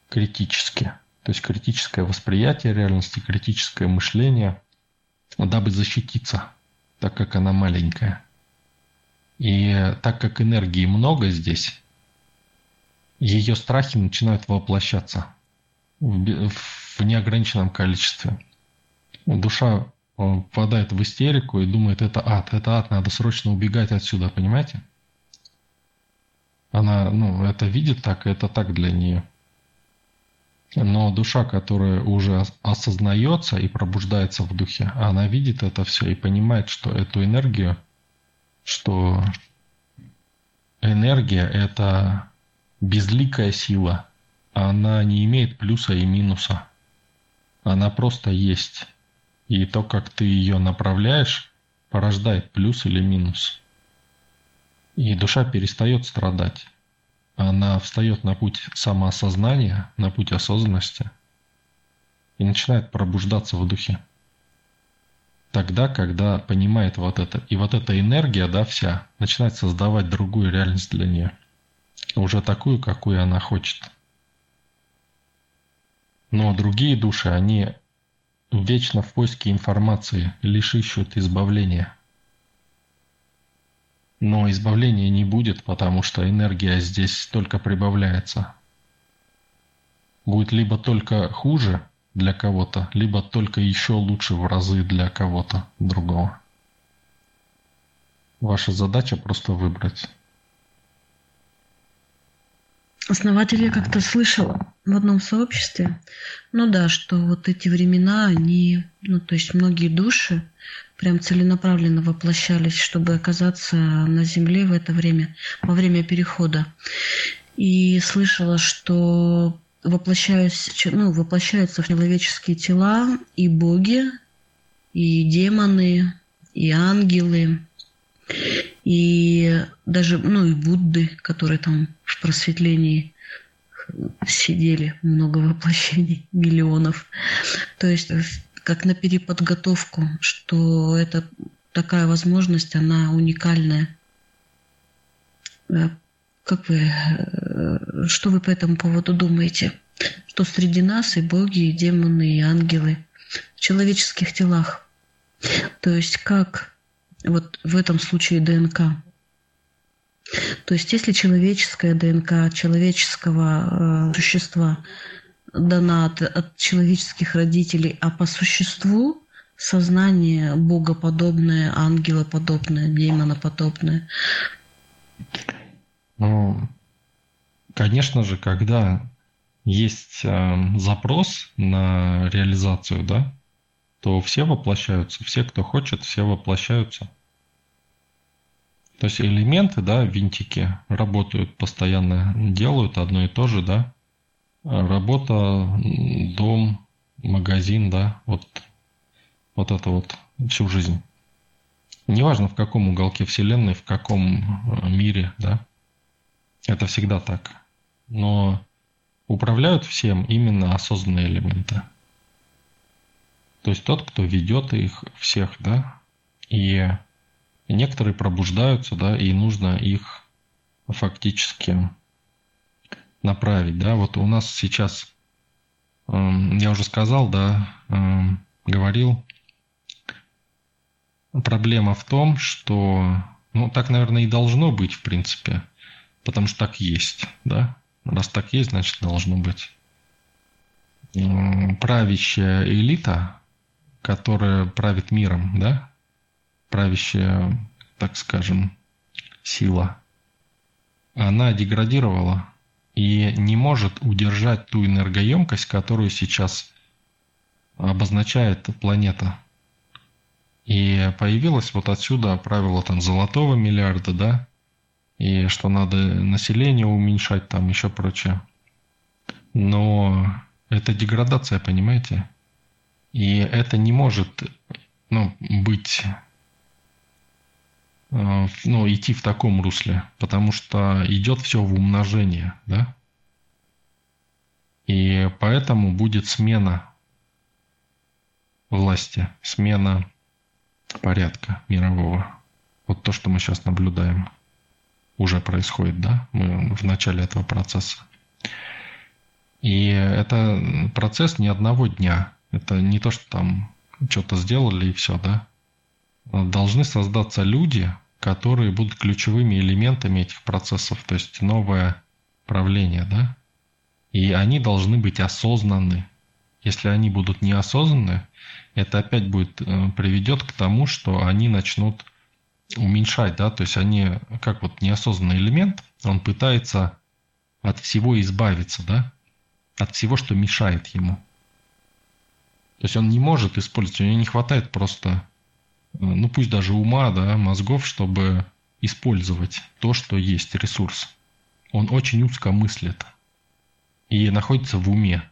критически. то есть критическое восприятие реальности, критическое мышление, дабы защититься, так как она маленькая. И так как энергии много здесь, ее страхи начинают воплощаться в, в неограниченном количестве. Душа впадает в истерику и думает, это ад, это ад, надо срочно убегать отсюда, понимаете? Она, ну, это видит так, и это так для нее. Но душа, которая уже осознается и пробуждается в духе, она видит это все и понимает, что эту энергию, что энергия – это безликая сила. Она не имеет плюса и минуса. Она просто есть. И то, как ты ее направляешь, порождает плюс или минус. И душа перестает страдать. Она встает на путь самоосознания, на путь осознанности и начинает пробуждаться в духе. Тогда, когда понимает вот это, и вот эта энергия, да, вся, начинает создавать другую реальность для нее. Уже такую, какую она хочет. Но другие души, они вечно в поиске информации, лишь ищут избавления. Но избавления не будет, потому что энергия здесь только прибавляется. Будет либо только хуже для кого-то, либо только еще лучше в разы для кого-то другого. Ваша задача просто выбрать. Основатель я как-то слышала в одном сообществе, ну да, что вот эти времена, они, ну то есть многие души прям целенаправленно воплощались, чтобы оказаться на Земле в это время, во время перехода. И слышала, что воплощаются, ну, воплощаются в человеческие тела и боги, и демоны, и ангелы, и даже, ну, и Будды, которые там в просветлении сидели, много воплощений, миллионов. То есть как на переподготовку, что это такая возможность, она уникальная. Э, как вы, э, что вы по этому поводу думаете? Что среди нас и боги, и демоны, и ангелы в человеческих телах. То есть как вот в этом случае ДНК. То есть если человеческая ДНК человеческого э, существа дана от, от человеческих родителей, а по существу сознание богоподобное, ангелоподобное, демоноподобное. Ну, конечно же, когда есть э, запрос на реализацию, да, то все воплощаются, все, кто хочет, все воплощаются. То есть элементы, да, винтики работают постоянно, делают одно и то же, да. Работа, дом, магазин, да, вот, вот это вот всю жизнь. Неважно в каком уголке Вселенной, в каком э, мире, да, это всегда так. Но управляют всем именно осознанные элементы. То есть тот, кто ведет их всех, да, и некоторые пробуждаются, да, и нужно их фактически направить, да. Вот у нас сейчас, эм, я уже сказал, да, эм, говорил, проблема в том, что, ну, так, наверное, и должно быть, в принципе, потому что так есть, да. Раз так есть, значит, должно быть. Правящая элита, которая правит миром, да, правящая, так скажем, сила, она деградировала и не может удержать ту энергоемкость, которую сейчас обозначает планета. И появилось вот отсюда правило там золотого миллиарда, да, и что надо население уменьшать, там еще прочее. Но это деградация, понимаете? И это не может ну, быть, э, ну, идти в таком русле, потому что идет все в умножение, да? И поэтому будет смена власти, смена порядка мирового. Вот то, что мы сейчас наблюдаем, уже происходит, да? Мы в начале этого процесса. И это процесс не одного дня. Это не то, что там что-то сделали и все, да. Должны создаться люди, которые будут ключевыми элементами этих процессов, то есть новое правление, да. И они должны быть осознаны. Если они будут неосознаны, это опять будет э, приведет к тому, что они начнут уменьшать, да, то есть они, как вот неосознанный элемент, он пытается от всего избавиться, да, от всего, что мешает ему. То есть он не может использовать, у него не хватает просто, э, ну пусть даже ума, да, мозгов, чтобы использовать то, что есть, ресурс. Он очень узко мыслит и находится в уме.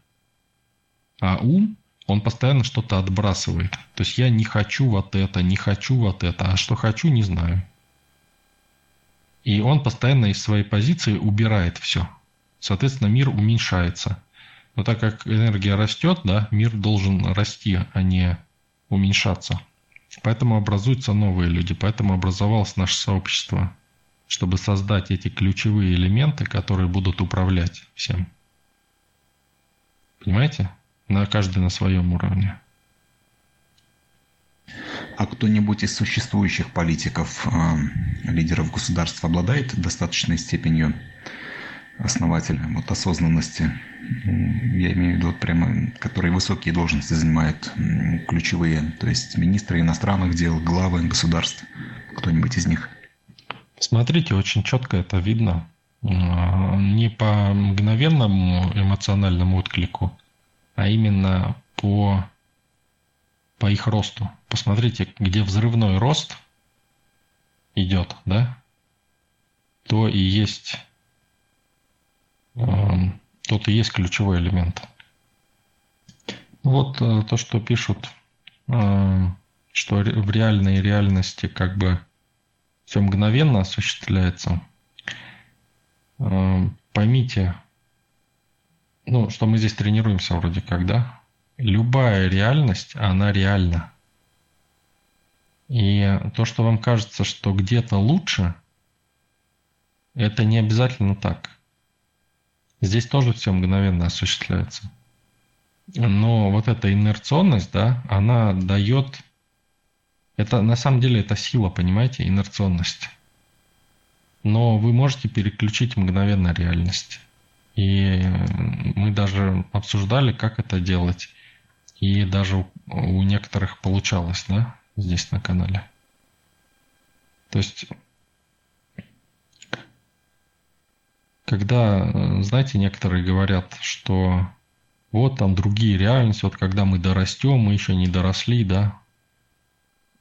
А ум, он постоянно что-то отбрасывает. То есть я не хочу вот это, не хочу вот это, а что хочу, не знаю. И он постоянно из своей позиции убирает все. Соответственно, мир уменьшается. Но так как энергия растет, да, мир должен расти, а не уменьшаться. Поэтому образуются новые люди, поэтому образовалось наше сообщество, чтобы создать эти ключевые элементы, которые будут управлять всем. Понимаете? На каждый на своем уровне. А кто-нибудь из существующих политиков, э, лидеров государств обладает достаточной степенью основателя, вот осознанности, я имею в виду вот прямо, которые высокие должности занимают, ключевые, то есть министры иностранных дел, главы государств, кто-нибудь из них? Смотрите, очень четко это видно. А, не по мгновенному эмоциональному отклику, а именно по, по их росту. Посмотрите, где взрывной рост идет, да, то и есть тут и есть ключевой элемент. Вот э, то, что пишут, эм, что в реальной реальности как бы все мгновенно осуществляется. Эм, поймите, ну, что мы здесь тренируемся вроде как, да? Любая реальность, она реальна. И то, что вам кажется, что где-то лучше, это не обязательно так. Здесь тоже все мгновенно осуществляется. Но вот эта инерционность, да, она дает... Это на самом деле это сила, понимаете, инерционность. Но вы можете переключить мгновенно реальность. И мы даже обсуждали, как это делать. И даже у некоторых получалось, да, здесь на канале. То есть когда, э, знаете, некоторые говорят, что вот там другие реальности, вот когда мы дорастем, мы еще не доросли, да.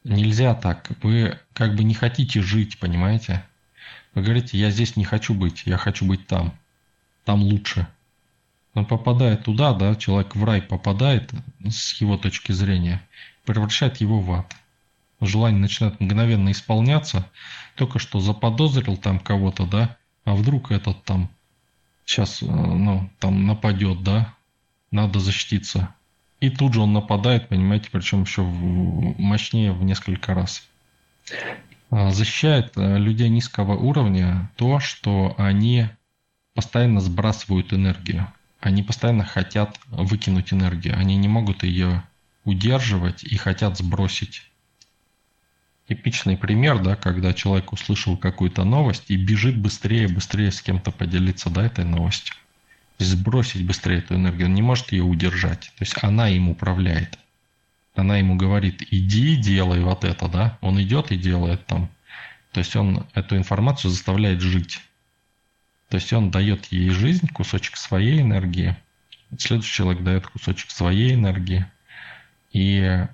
Нельзя так. Вы как бы не хотите жить, понимаете? Вы говорите, я здесь не хочу быть, я хочу быть там. Там лучше. Но попадая туда, да, человек в рай попадает с его точки зрения, превращает его в ад. Желание начинает мгновенно исполняться, только что заподозрил там кого-то, да, а вдруг этот там сейчас, э, ну, там нападет, да, надо защититься. И тут же он нападает, понимаете, причем еще мощнее в несколько раз. А, защищает э, людей низкого уровня то, что они постоянно сбрасывают энергию. Они постоянно хотят выкинуть энергию. Они не могут ее удерживать и хотят сбросить типичный пример, да, когда человек услышал какую-то новость и бежит быстрее, быстрее с кем-то поделиться, да, этой новостью. Сбросить быстрее эту энергию, он не может ее удержать. То есть она им управляет. Она ему говорит, иди, делай вот это, да. Он идет и делает там. То есть он эту информацию заставляет жить. То есть он дает ей жизнь, кусочек своей энергии. Следующий человек дает кусочек своей энергии. И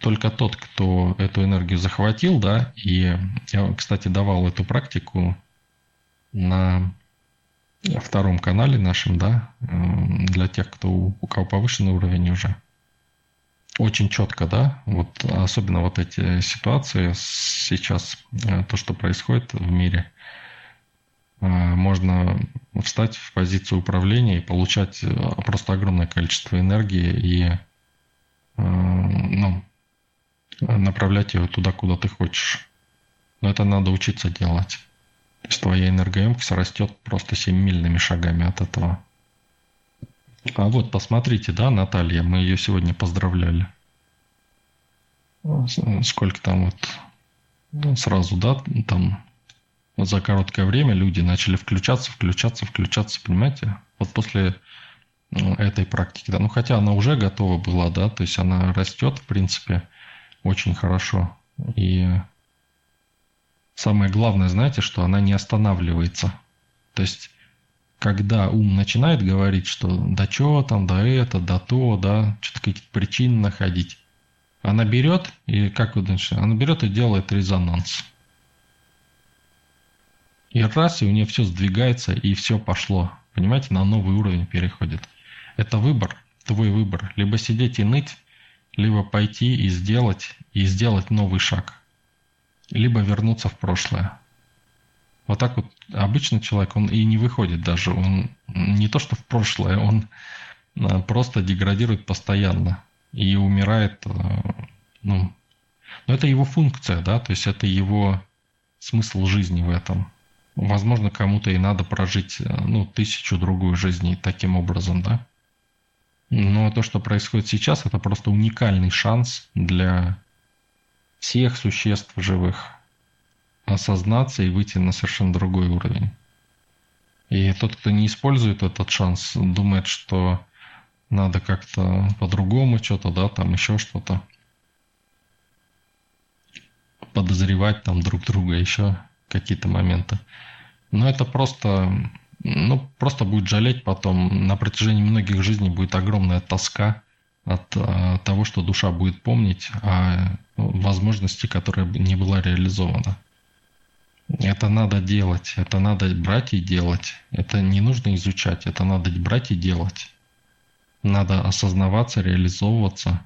только тот, кто эту энергию захватил, да, и я, кстати, давал эту практику на втором канале нашем, да, эм, для тех, кто у кого повышенный уровень уже. Очень четко, да, вот особенно вот эти ситуации сейчас, э, то, что происходит в мире, э, можно встать в позицию управления и получать э, просто огромное количество энергии и ну, направлять ее туда, куда ты хочешь. Но это надо учиться делать. То есть твоя энергоемкость растет просто семимильными шагами от этого. А вот, посмотрите, да, Наталья, мы ее сегодня поздравляли. Сколько там вот ну, сразу, да, там за короткое время люди начали включаться, включаться, включаться, понимаете? Вот после этой практики, да, ну хотя она уже готова была, да, то есть она растет, в принципе, очень хорошо. И самое главное, знаете, что она не останавливается. То есть, когда ум начинает говорить, что да что там, да это, да то, да, что-то какие-то причины находить, она берет, и как вы думаете, она берет и делает резонанс. И раз, и у нее все сдвигается, и все пошло. Понимаете, на новый уровень переходит. Это выбор, твой выбор. Либо сидеть и ныть, либо пойти и сделать, и сделать новый шаг. Либо вернуться в прошлое. Вот так вот обычный человек, он и не выходит даже. Он не то, что в прошлое, он а, просто деградирует постоянно и умирает, э, ну, но это его функция, да, то есть это его смысл жизни в этом. Возможно, кому-то и надо прожить, э, ну, тысячу другую жизней таким образом, да. Но то, что происходит сейчас, это просто уникальный шанс для всех существ живых осознаться и выйти на совершенно другой уровень. И тот, кто не использует этот шанс, думает, что надо как-то по-другому что-то, да, там еще что-то. Подозревать там друг друга еще какие-то моменты. Но это просто, ну, просто будет жалеть потом. На протяжении многих жизней будет огромная тоска от а, того, что душа будет помнить о возможности, которая не была реализована. Это надо делать, это надо брать и делать. Это не нужно изучать, это надо брать и делать. Надо осознаваться, реализовываться,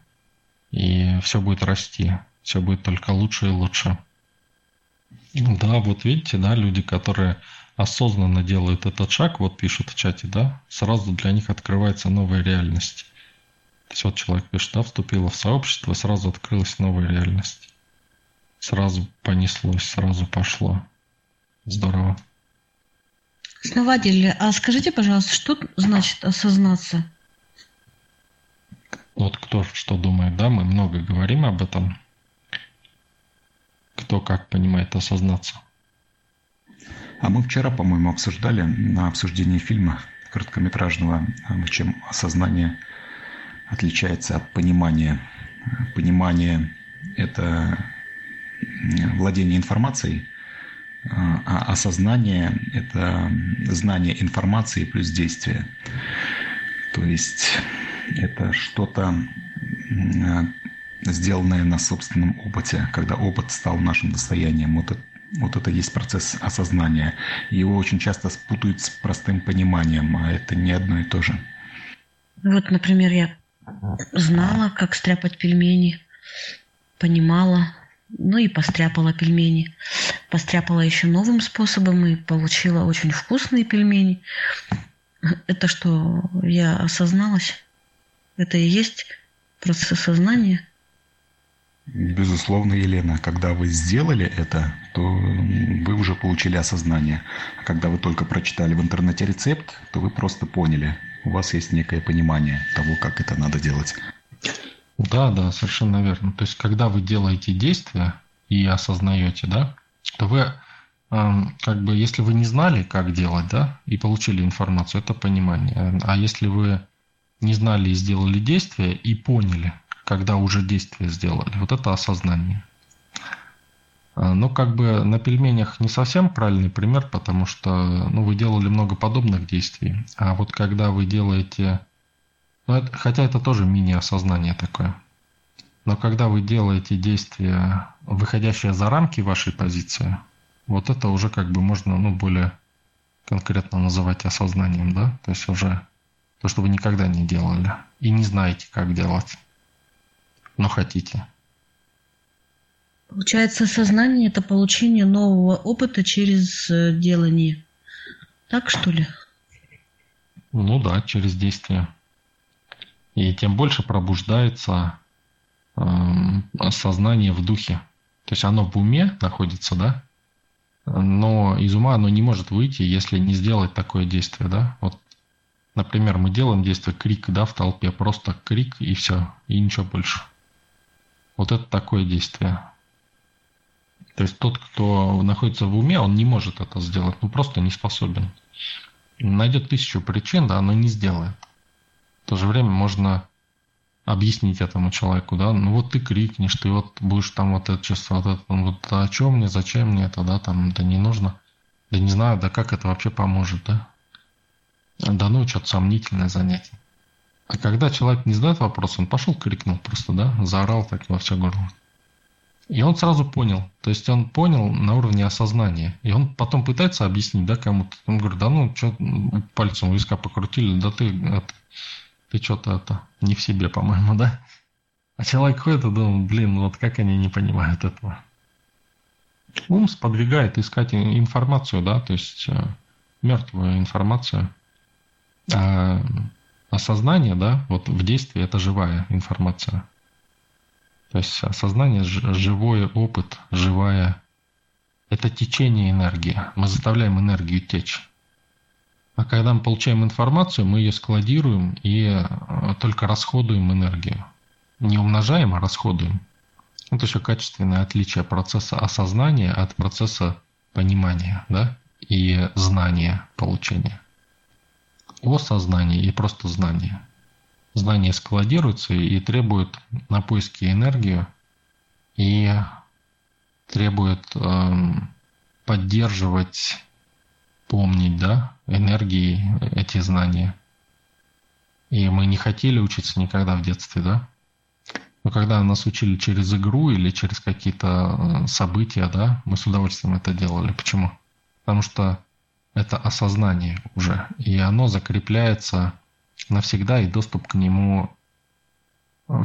и все будет расти. Все будет только лучше и лучше. Да, вот видите, да, люди, которые осознанно делают этот шаг, вот пишут в чате, да, сразу для них открывается новая реальность. То есть вот человек пишет, да, вступила в сообщество, сразу открылась новая реальность. Сразу понеслось, сразу пошло. Здорово. Основатель, а скажите, пожалуйста, что значит осознаться? Вот кто что думает, да, мы много говорим об этом. Кто как понимает осознаться. А мы вчера, по-моему, обсуждали на обсуждении фильма короткометражного, чем осознание отличается от понимания. Понимание – это владение информацией, а осознание – это знание информации плюс действие. То есть это что-то сделанное на собственном опыте, когда опыт стал нашим достоянием. Вот это, вот это есть процесс осознания. Его очень часто спутают с простым пониманием, а это не одно и то же. Вот, например, я знала, как стряпать пельмени, понимала, ну и постряпала пельмени. Постряпала еще новым способом и получила очень вкусные пельмени. Это что, я осозналась? Это и есть процесс сознания? Безусловно, Елена, когда вы сделали это, то вы уже получили осознание. А когда вы только прочитали в интернете рецепт, то вы просто поняли. У вас есть некое понимание того, как это надо делать. Да, да, совершенно верно. То есть, когда вы делаете действия и осознаете, да, то вы, как бы, если вы не знали, как делать, да, и получили информацию, это понимание. А если вы не знали и сделали действие, и поняли, когда уже действие сделали, вот это осознание. А, но как бы на пельменях не совсем правильный пример, потому что ну, вы делали много подобных действий. А вот когда вы делаете ну, это, хотя это тоже мини-осознание такое. Но когда вы делаете действия, выходящие за рамки вашей позиции, вот это уже как бы можно ну, более конкретно называть осознанием, да? То есть уже то, что вы никогда не делали и не знаете, как делать, но хотите. Получается, сознание – это получение нового опыта через э, делание. Так что ли? Ну да, через действие. И тем больше пробуждается э, сознание в духе. То есть оно в уме находится, да? Но из ума оно не может выйти, если не сделать такое действие, да? Вот Например, мы делаем действие крик, да, в толпе, просто крик и все, и ничего больше. Вот это такое действие. То есть тот, кто находится в уме, он не может это сделать, ну просто не способен. Найдет тысячу причин, да, но не сделает. В то же время можно объяснить этому человеку, да, ну вот ты крикнешь, ты вот будешь там вот это чувство, вот это, вот а о чем мне, зачем мне это, да, там, да не нужно. Да не знаю, да как это вообще поможет, да? Да ну, что-то сомнительное занятие. А когда человек не задает вопрос, он пошел, крикнул просто, да, заорал так во все горло. И он сразу понял. То есть он понял на уровне осознания. И он потом пытается объяснить, да, кому-то. Он говорит, да ну, что пальцем у виска покрутили, да ты, это, ты что-то это, не в себе, по-моему, да? А человек ходит и думает, блин, ну вот как они не понимают этого. Ум сподвигает искать информацию, да, то есть э, мертвую информацию. А осознание, да, вот в действии это живая информация. То есть осознание – живой опыт, живая – это течение энергии. Мы заставляем энергию течь. А когда мы получаем информацию, мы ее складируем и э, только расходуем энергию. Не умножаем, а расходуем. Это еще качественное отличие процесса осознания от процесса понимания да? и знания получения. Осознание и просто знание. Знание складируется и требует на поиски энергию и требует э, поддерживать, помнить, да, энергии эти знания. И мы не хотели учиться никогда в детстве, да? Но когда нас учили через игру или через какие-то э, события, да, мы с удовольствием это делали. Почему? Потому что это осознание уже, и оно закрепляется навсегда, и доступ к нему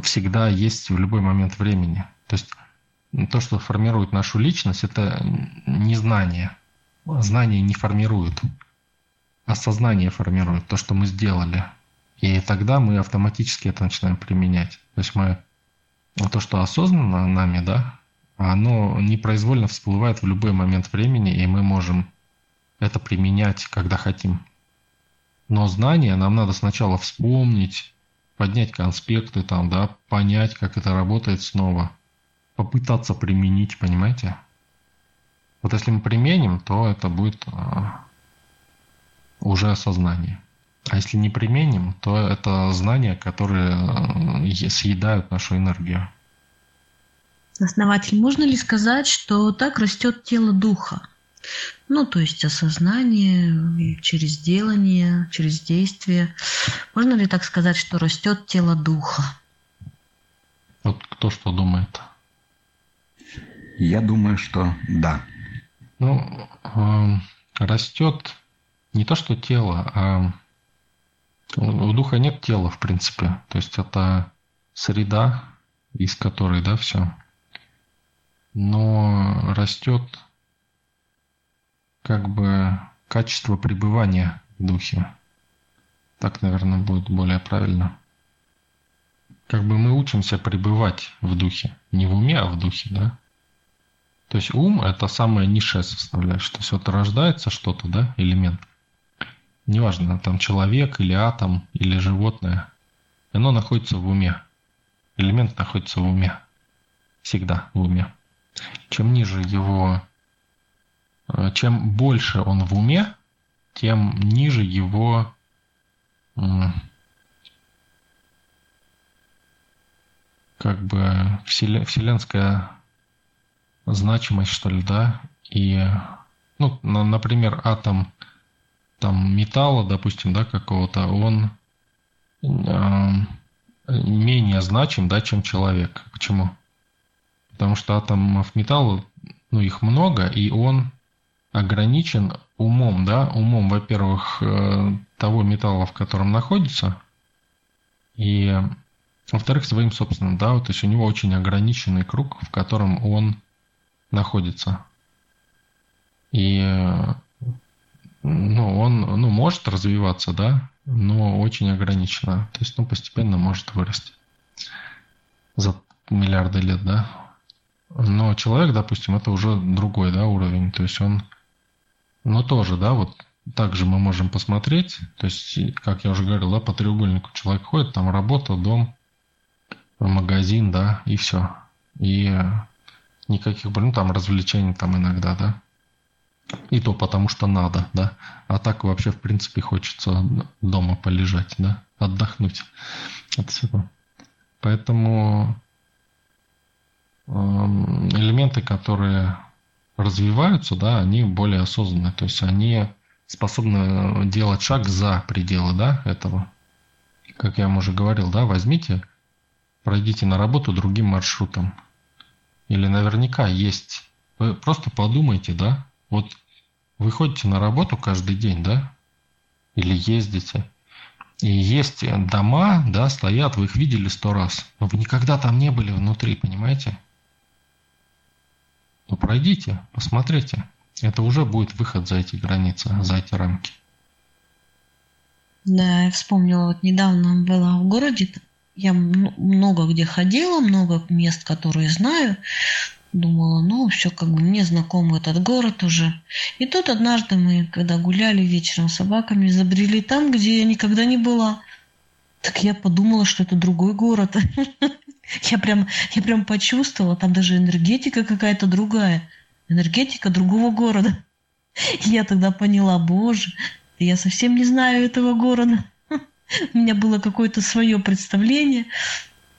всегда есть в любой момент времени. То есть то, что формирует нашу личность, это не знание. Знание не формирует. Осознание формирует то, что мы сделали. И тогда мы автоматически это начинаем применять. То есть мы то, что осознанно нами, да, оно непроизвольно всплывает в любой момент времени, и мы можем это применять, когда хотим. Но знание нам надо сначала вспомнить, поднять конспекты там, да, понять, как это работает снова, попытаться применить, понимаете? Вот если мы применим, то это будет а, уже осознание. А если не применим, то это знания, которые э, съедают нашу энергию. Основатель, можно ли сказать, что так растет тело духа? Ну, то есть осознание через делание, через действие. Можно ли так сказать, что растет тело духа? Вот кто что думает? Я думаю, что да. Ну, э, растет не то, что тело, а у духа нет тела, в принципе. То есть это среда, из которой, да, все. Но растет как бы качество пребывания в духе. Так, наверное, будет более правильно. Как бы мы учимся пребывать в духе. Не в уме, а в духе, да? То есть ум – это самая низшая составляющая. То есть вот рождается что-то, да, элемент – неважно, там человек или атом или животное, оно находится в уме. Элемент находится в уме. Всегда в уме. Чем ниже его, чем больше он в уме, тем ниже его как бы вселенская значимость, что ли, да, и, ну, например, атом – там металла, допустим, да, какого-то, он э, менее значим, да, чем человек. Почему? Потому что атомов металла, ну, их много, и он ограничен умом, да, умом, во-первых, э, того металла, в котором находится, и, во-вторых, своим собственным, да, то есть у него очень ограниченный круг, в котором он находится. И ну, он ну, может развиваться, да, но очень ограниченно. То есть, ну, постепенно может вырасти за миллиарды лет, да. Но человек, допустим, это уже другой, да, уровень. То есть он, ну, тоже, да, вот также мы можем посмотреть, то есть, как я уже говорил, да, по треугольнику человек ходит, там работа, дом, магазин, да, и все. И никаких, ну, там развлечений там иногда, да. И то потому, что надо, да. А так вообще, в принципе, хочется дома полежать, да, отдохнуть от всего. Поэтому эм, элементы, которые развиваются, да, они более осознанные. То есть они способны делать шаг за пределы да, этого. Как я вам уже говорил, да, возьмите, пройдите на работу другим маршрутом. Или наверняка есть. Вы просто подумайте, да, вот вы ходите на работу каждый день, да, или ездите. И есть дома, да, стоят, вы их видели сто раз, но вы никогда там не были внутри, понимаете? Ну пройдите, посмотрите. Это уже будет выход за эти границы, за эти рамки. Да, я вспомнила, вот недавно была в городе, я много где ходила, много мест, которые знаю. Думала, ну, все как бы мне знаком этот город уже. И тут однажды мы, когда гуляли вечером с собаками, забрели там, где я никогда не была. Так я подумала, что это другой город. Я прям, я прям почувствовала, там даже энергетика какая-то другая. Энергетика другого города. Я тогда поняла, боже, я совсем не знаю этого города. У меня было какое-то свое представление,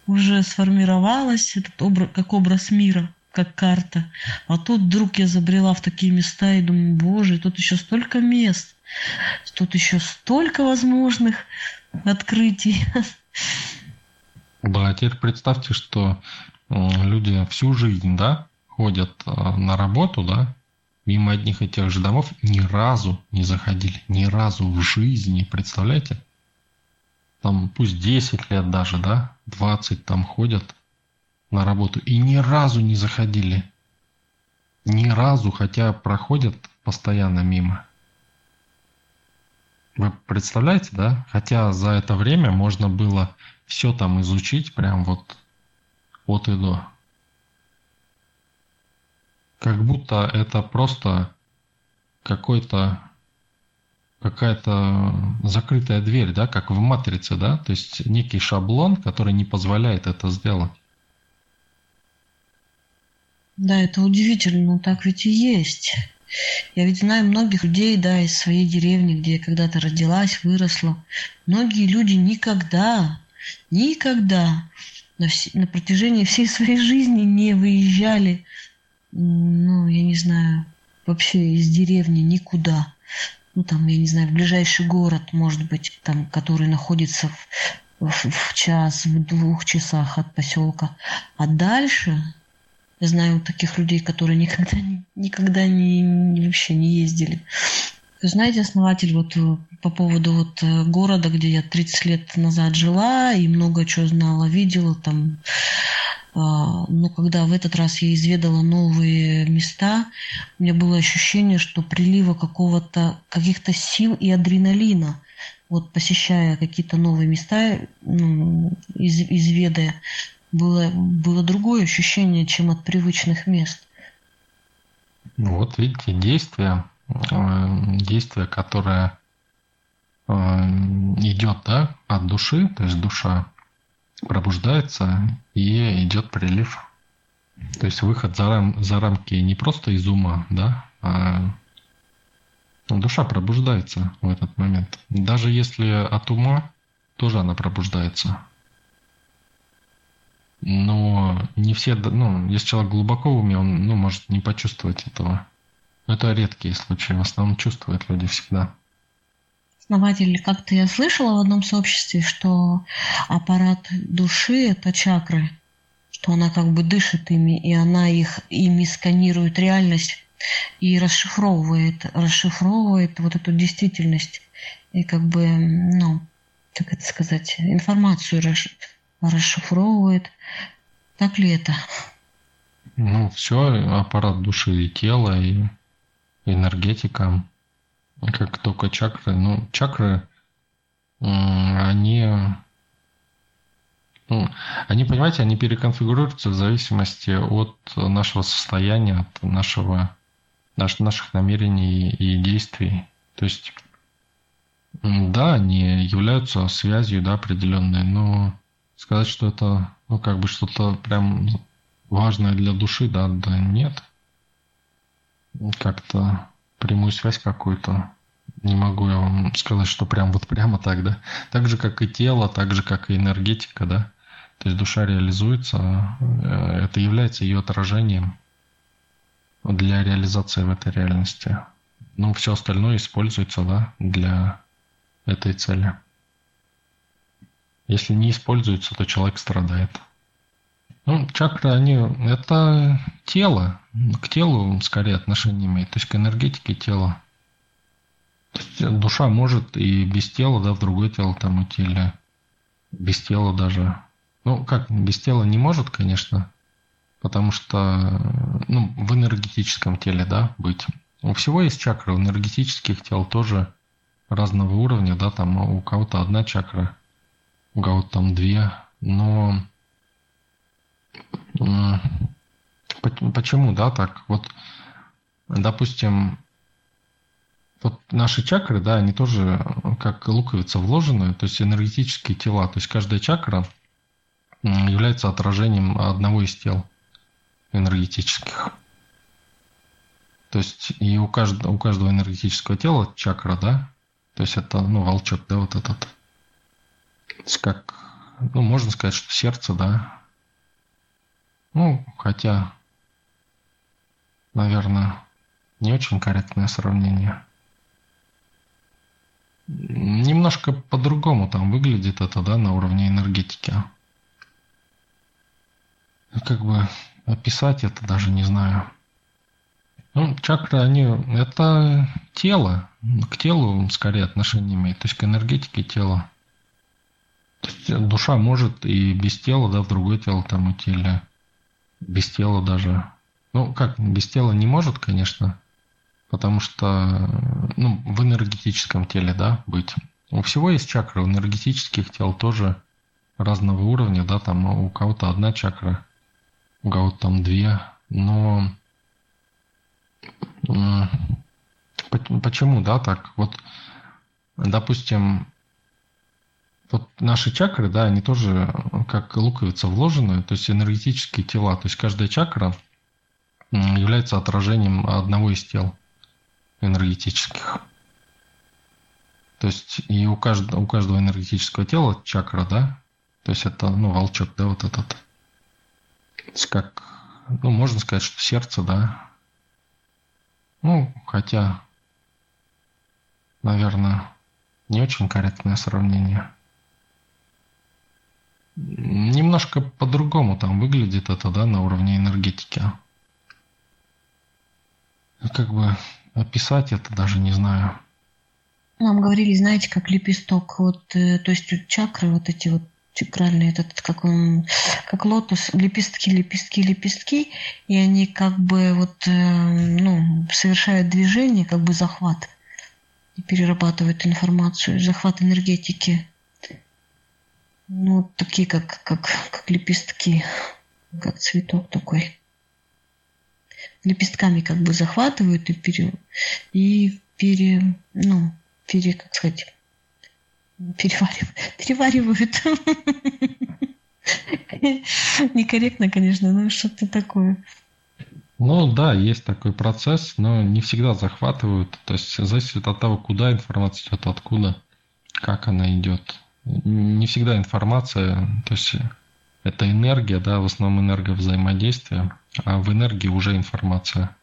уже сформировалось, этот образ, как образ мира, как карта. А тут вдруг я забрела в такие места и думаю, боже, тут еще столько мест, тут еще столько возможных открытий. Да, теперь представьте, что люди всю жизнь, да, ходят э, на работу, да, мимо одних и тех же домов, ни разу не заходили, ни разу в жизни, представляете? Там пусть 10 лет даже, да, 20 там ходят на работу и ни разу не заходили. Ни разу, хотя проходят постоянно мимо. Вы представляете, да? Хотя за это время можно было все там изучить, прям вот от и до. Как будто это просто какой-то какая-то закрытая дверь, да, как в матрице, да, то есть некий шаблон, который не позволяет это сделать. Да, это удивительно, но так ведь и есть. Я ведь знаю многих людей, да, из своей деревни, где я когда-то родилась, выросла. Многие люди никогда, никогда на, вс- на протяжении всей своей жизни не выезжали, ну, я не знаю, вообще из деревни никуда. Ну, там, я не знаю, в ближайший город, может быть, там, который находится в, в, в час, в двух часах от поселка. А дальше я знаю таких людей, которые никогда, никогда не, вообще не ездили. Знаете, основатель, вот э, по поводу вот э, города, где я 30 лет назад жила и много чего знала, видела там, а, но когда в этот раз я изведала новые места, у меня было ощущение, что прилива какого-то, каких-то сил и адреналина, вот посещая какие-то новые места, ну, из, изведая, было, было другое ощущение, чем от привычных мест. Ну вот видите, действие, э, действие, которое э, идет да, от души, то есть душа пробуждается и идет прилив. То есть выход за, рам, за рамки не просто из ума, да, а душа пробуждается в этот момент. Даже если от ума, тоже она пробуждается. Но не все, ну, если человек глубоко в уме, он ну, может не почувствовать этого. Это редкие случаи, в основном чувствуют люди всегда. Основатель, как-то я слышала в одном сообществе, что аппарат души – это чакры, что она как бы дышит ими, и она их ими сканирует реальность и расшифровывает, расшифровывает вот эту действительность и как бы, ну, как это сказать, информацию расшифровывает. Так ли это? Ну, все, аппарат души и тела, и энергетика, как только чакры. Ну, чакры, они, ну, они, понимаете, они переконфигурируются в зависимости от нашего состояния, от нашего, наш, наших намерений и действий. То есть, да, они являются связью, да, определенной, но сказать, что это, ну, как бы что-то прям важное для души, да, да нет. Как-то прямую связь какую-то не могу я вам сказать, что прям вот прямо так, да. Так же, как и тело, так же, как и энергетика, да. То есть душа реализуется, э, это является ее отражением для реализации в этой реальности. Ну, все остальное используется, да, для этой цели. Если не используется, то человек страдает. Ну, чакры, они, это тело, к телу скорее отношение имеет, то есть к энергетике тела. То есть душа может и без тела, да, в другое тело там идти, или без тела даже. Ну, как, без тела не может, конечно, потому что, ну, в энергетическом теле, да, быть. У всего есть чакры, у энергетических тел тоже разного уровня, да, там у кого-то одна чакра, у кого-то там две, но Почему, да, так? Вот, допустим, вот наши чакры, да, они тоже как луковица вложены, то есть энергетические тела. То есть каждая чакра является отражением одного из тел энергетических. То есть и у каждого, у каждого энергетического тела чакра, да, то есть это, ну, волчок, да, вот этот. То есть как, ну, можно сказать, что сердце, да, ну, хотя, наверное, не очень корректное сравнение. Немножко по-другому там выглядит это, да, на уровне энергетики. Как бы описать это даже не знаю. Ну, чакры, они, это тело, к телу скорее отношение имеет, то есть к энергетике тела. То есть душа может и без тела, да, в другое тело там идти, или без тела даже. Ну, как, без тела не может, конечно, потому что ну, в энергетическом теле, да, быть. У всего есть чакры, у энергетических тел тоже разного уровня, да, там у кого-то одна чакра, у кого-то там две, но почему, да, так? Вот, допустим, вот наши чакры, да, они тоже как луковица вложены, то есть энергетические тела. То есть каждая чакра является отражением одного из тел энергетических. То есть и у каждого, у каждого энергетического тела чакра, да, то есть это, ну, волчок, да, вот этот. То есть как, ну, можно сказать, что сердце, да. Ну, хотя, наверное, не очень корректное сравнение. Немножко по-другому там выглядит это, да, на уровне энергетики. Как бы описать это даже не знаю. Нам говорили, знаете, как лепесток, вот, э, то есть чакры, вот эти вот чакральные, этот, как он, как лотос, лепестки, лепестки, лепестки, и они как бы вот, э, ну, совершают движение, как бы захват, и перерабатывают информацию, захват энергетики. Ну, такие, как, как, как лепестки, как цветок такой. Лепестками как бы захватывают и пере, и пере, ну, пере, как сказать, переваривают, переваривают. Некорректно, конечно, но что-то такое. Ну да, есть такой процесс, но не всегда захватывают. То есть зависит от того, куда информация идет, откуда, как она идет не всегда информация, то есть это энергия, да, в основном энергия взаимодействия, а в энергии уже информация.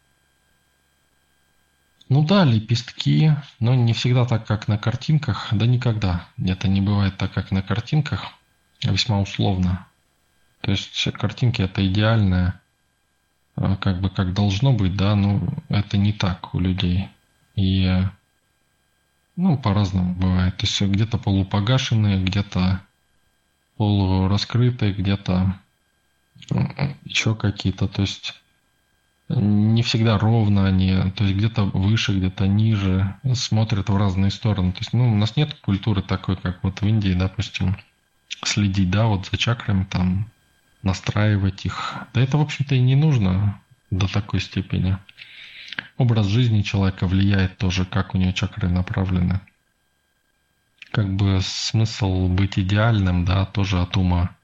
Ну да, лепестки, но не всегда так, как на картинках, да никогда. Это не бывает так, как на картинках, весьма условно. То есть картинки это идеальное, а, как бы как должно быть, да, но это не так у людей. И ну, по-разному бывает. То есть где-то полупогашенные, где-то полураскрытые, где-то еще какие-то. То есть не всегда ровно они, то есть где-то выше, где-то ниже, смотрят в разные стороны. То есть, ну, у нас нет культуры такой, как вот в Индии, допустим, следить, да, вот за чакрами, там, настраивать их. Да это, в общем-то, и не нужно до такой степени. Образ жизни человека влияет тоже, как у него чакры направлены. Как бы смысл быть идеальным, да, тоже от ума.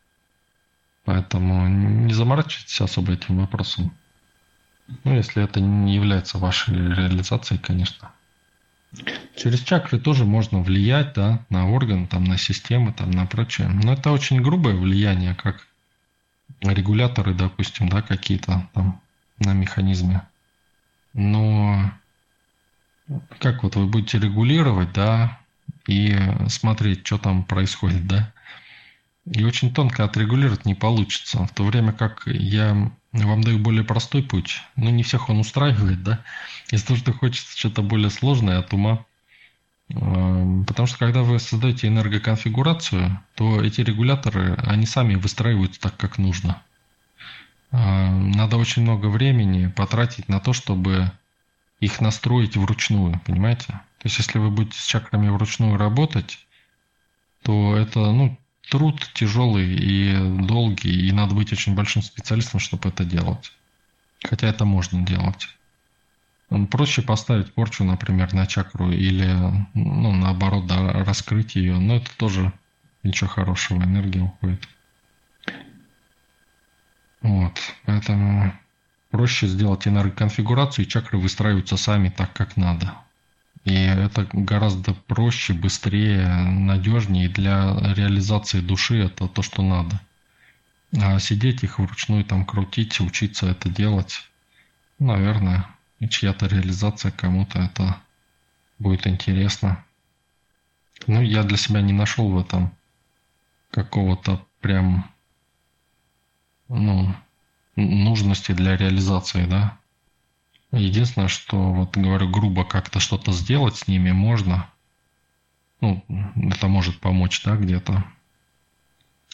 Поэтому не заморачивайтесь особо этим вопросом. Ну, если это не является вашей реализацией, конечно. Через чакры тоже можно влиять, да, на органы, там, на системы, там, на прочее. Но это очень грубое влияние, как регуляторы, допустим, да, какие-то там на механизме. Но как вот вы будете регулировать, да, и смотреть, что там происходит, да. И очень тонко отрегулировать не получится. В то время как я вам даю более простой путь, но не всех он устраивает, да. Того, что хочется что-то более сложное от ума. Эм, потому что когда вы создаете энергоконфигурацию, то эти регуляторы, они сами выстраиваются так, как нужно. Эм, надо очень много времени потратить на то, чтобы их настроить вручную, понимаете? То есть, если вы будете с чакрами вручную работать, то это, ну, труд тяжелый и долгий, и надо быть очень большим специалистом, чтобы это делать. Хотя это можно делать. Проще поставить порчу, например, на чакру или, ну, наоборот, да, раскрыть ее, но это тоже ничего хорошего, энергия уходит. Вот, поэтому проще сделать энергоконфигурацию, и чакры выстраиваются сами так, как надо. И это гораздо проще, быстрее, надежнее. И для реализации души это то, что надо. А сидеть их вручную там крутить, учиться это делать, наверное, чья-то реализация кому-то это будет интересно. Ну, я для себя не нашел в этом какого-то прям, ну, нужности для реализации, да. Единственное, что, вот говорю, грубо как-то что-то сделать с ними можно. Ну, это может помочь, да, где-то.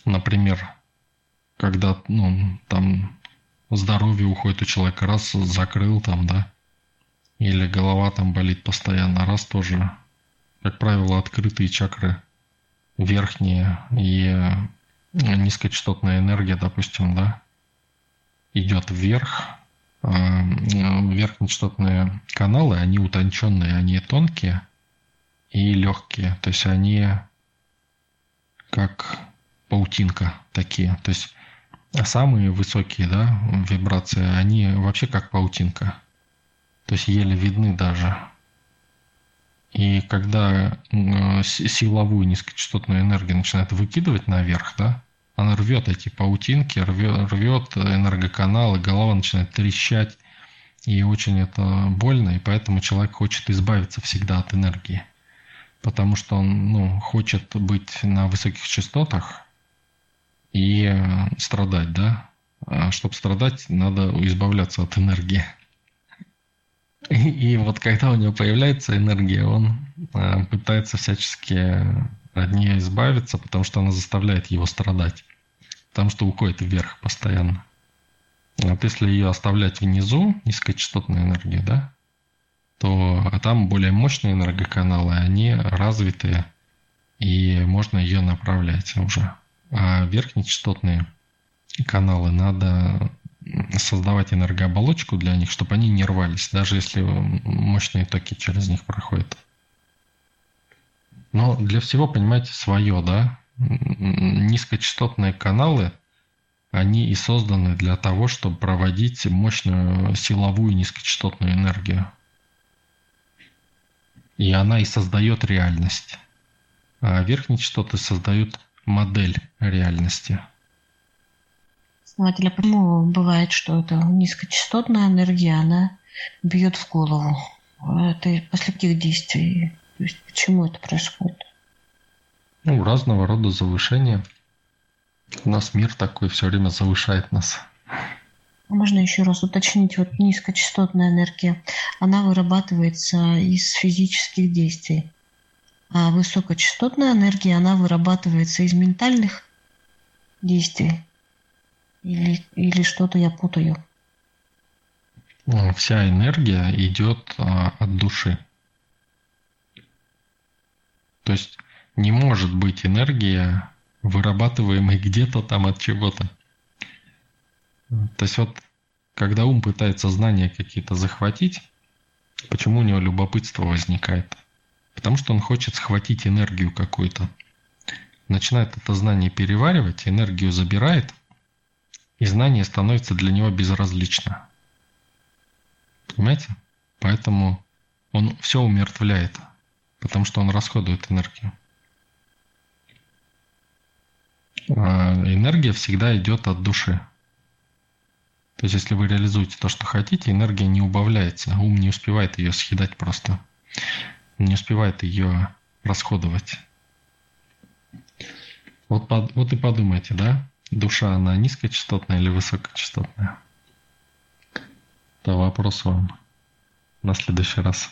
Например, когда, ну, там здоровье уходит у человека, раз закрыл там, да, или голова там болит постоянно, раз тоже, как правило, открытые чакры верхние и низкочастотная энергия, допустим, да, идет вверх, а, верхнечастотные каналы, они утонченные, они тонкие и легкие. То есть они как паутинка такие. То есть самые высокие да, вибрации, они вообще как паутинка. То есть еле видны даже. И когда силовую низкочастотную энергию начинает выкидывать наверх, да, она рвет эти паутинки, рвет, рвет энергоканалы, голова начинает трещать. И очень это больно, и поэтому человек хочет избавиться всегда от энергии. Потому что он ну, хочет быть на высоких частотах и страдать, да? А чтобы страдать, надо избавляться от энергии. И, и вот когда у него появляется энергия, он э, пытается всячески от нее избавиться, потому что она заставляет его страдать. Потому что уходит вверх постоянно. Вот если ее оставлять внизу, низкочастотную энергию, да, то там более мощные энергоканалы, они развитые, и можно ее направлять уже. А верхнечастотные каналы надо создавать энергооболочку для них, чтобы они не рвались, даже если мощные токи через них проходят. Но для всего, понимаете, свое, да? Низкочастотные каналы, они и созданы для того, чтобы проводить мощную силовую низкочастотную энергию. И она и создает реальность. А верхние частоты создают модель реальности. Основателя, почему бывает, что это низкочастотная энергия, она бьет в голову? Это после каких действий? То есть почему это происходит? Ну, разного рода завышения. У нас мир такой все время завышает нас. Можно еще раз уточнить, вот низкочастотная энергия, она вырабатывается из физических действий, а высокочастотная энергия, она вырабатывается из ментальных действий. Или, или что-то я путаю? Вся энергия идет а, от души. То есть не может быть энергия, вырабатываемой где-то там от чего-то. То есть вот, когда ум пытается знания какие-то захватить, Почему у него любопытство возникает? Потому что он хочет схватить энергию какую-то. Начинает это знание переваривать, энергию забирает, и знание становится для него безразлично. Понимаете? Поэтому он все умертвляет, потому что он расходует энергию. А энергия всегда идет от души. То есть, если вы реализуете то, что хотите, энергия не убавляется, ум не успевает ее съедать просто, не успевает ее расходовать. Вот, вот и подумайте, да, душа, она низкочастотная или высокочастотная? Это вопрос вам на следующий раз.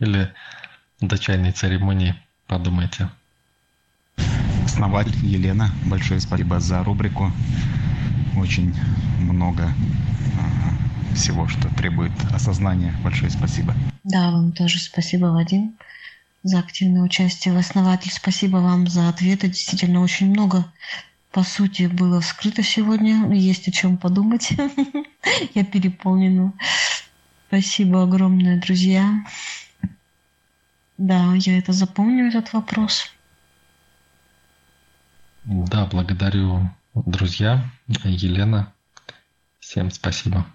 Или до чайной церемонии подумайте. Основатель Елена, большое спасибо за рубрику. Очень много а, всего, что требует осознания. Большое спасибо. Да, вам тоже спасибо, Вадим, за активное участие. в Основатель, спасибо вам за ответы. Действительно, очень много по сути, было вскрыто сегодня. Есть о чем подумать. Я переполнена. Спасибо огромное, друзья. Да, я это запомню, этот вопрос. Да, благодарю, друзья. Елена, всем спасибо.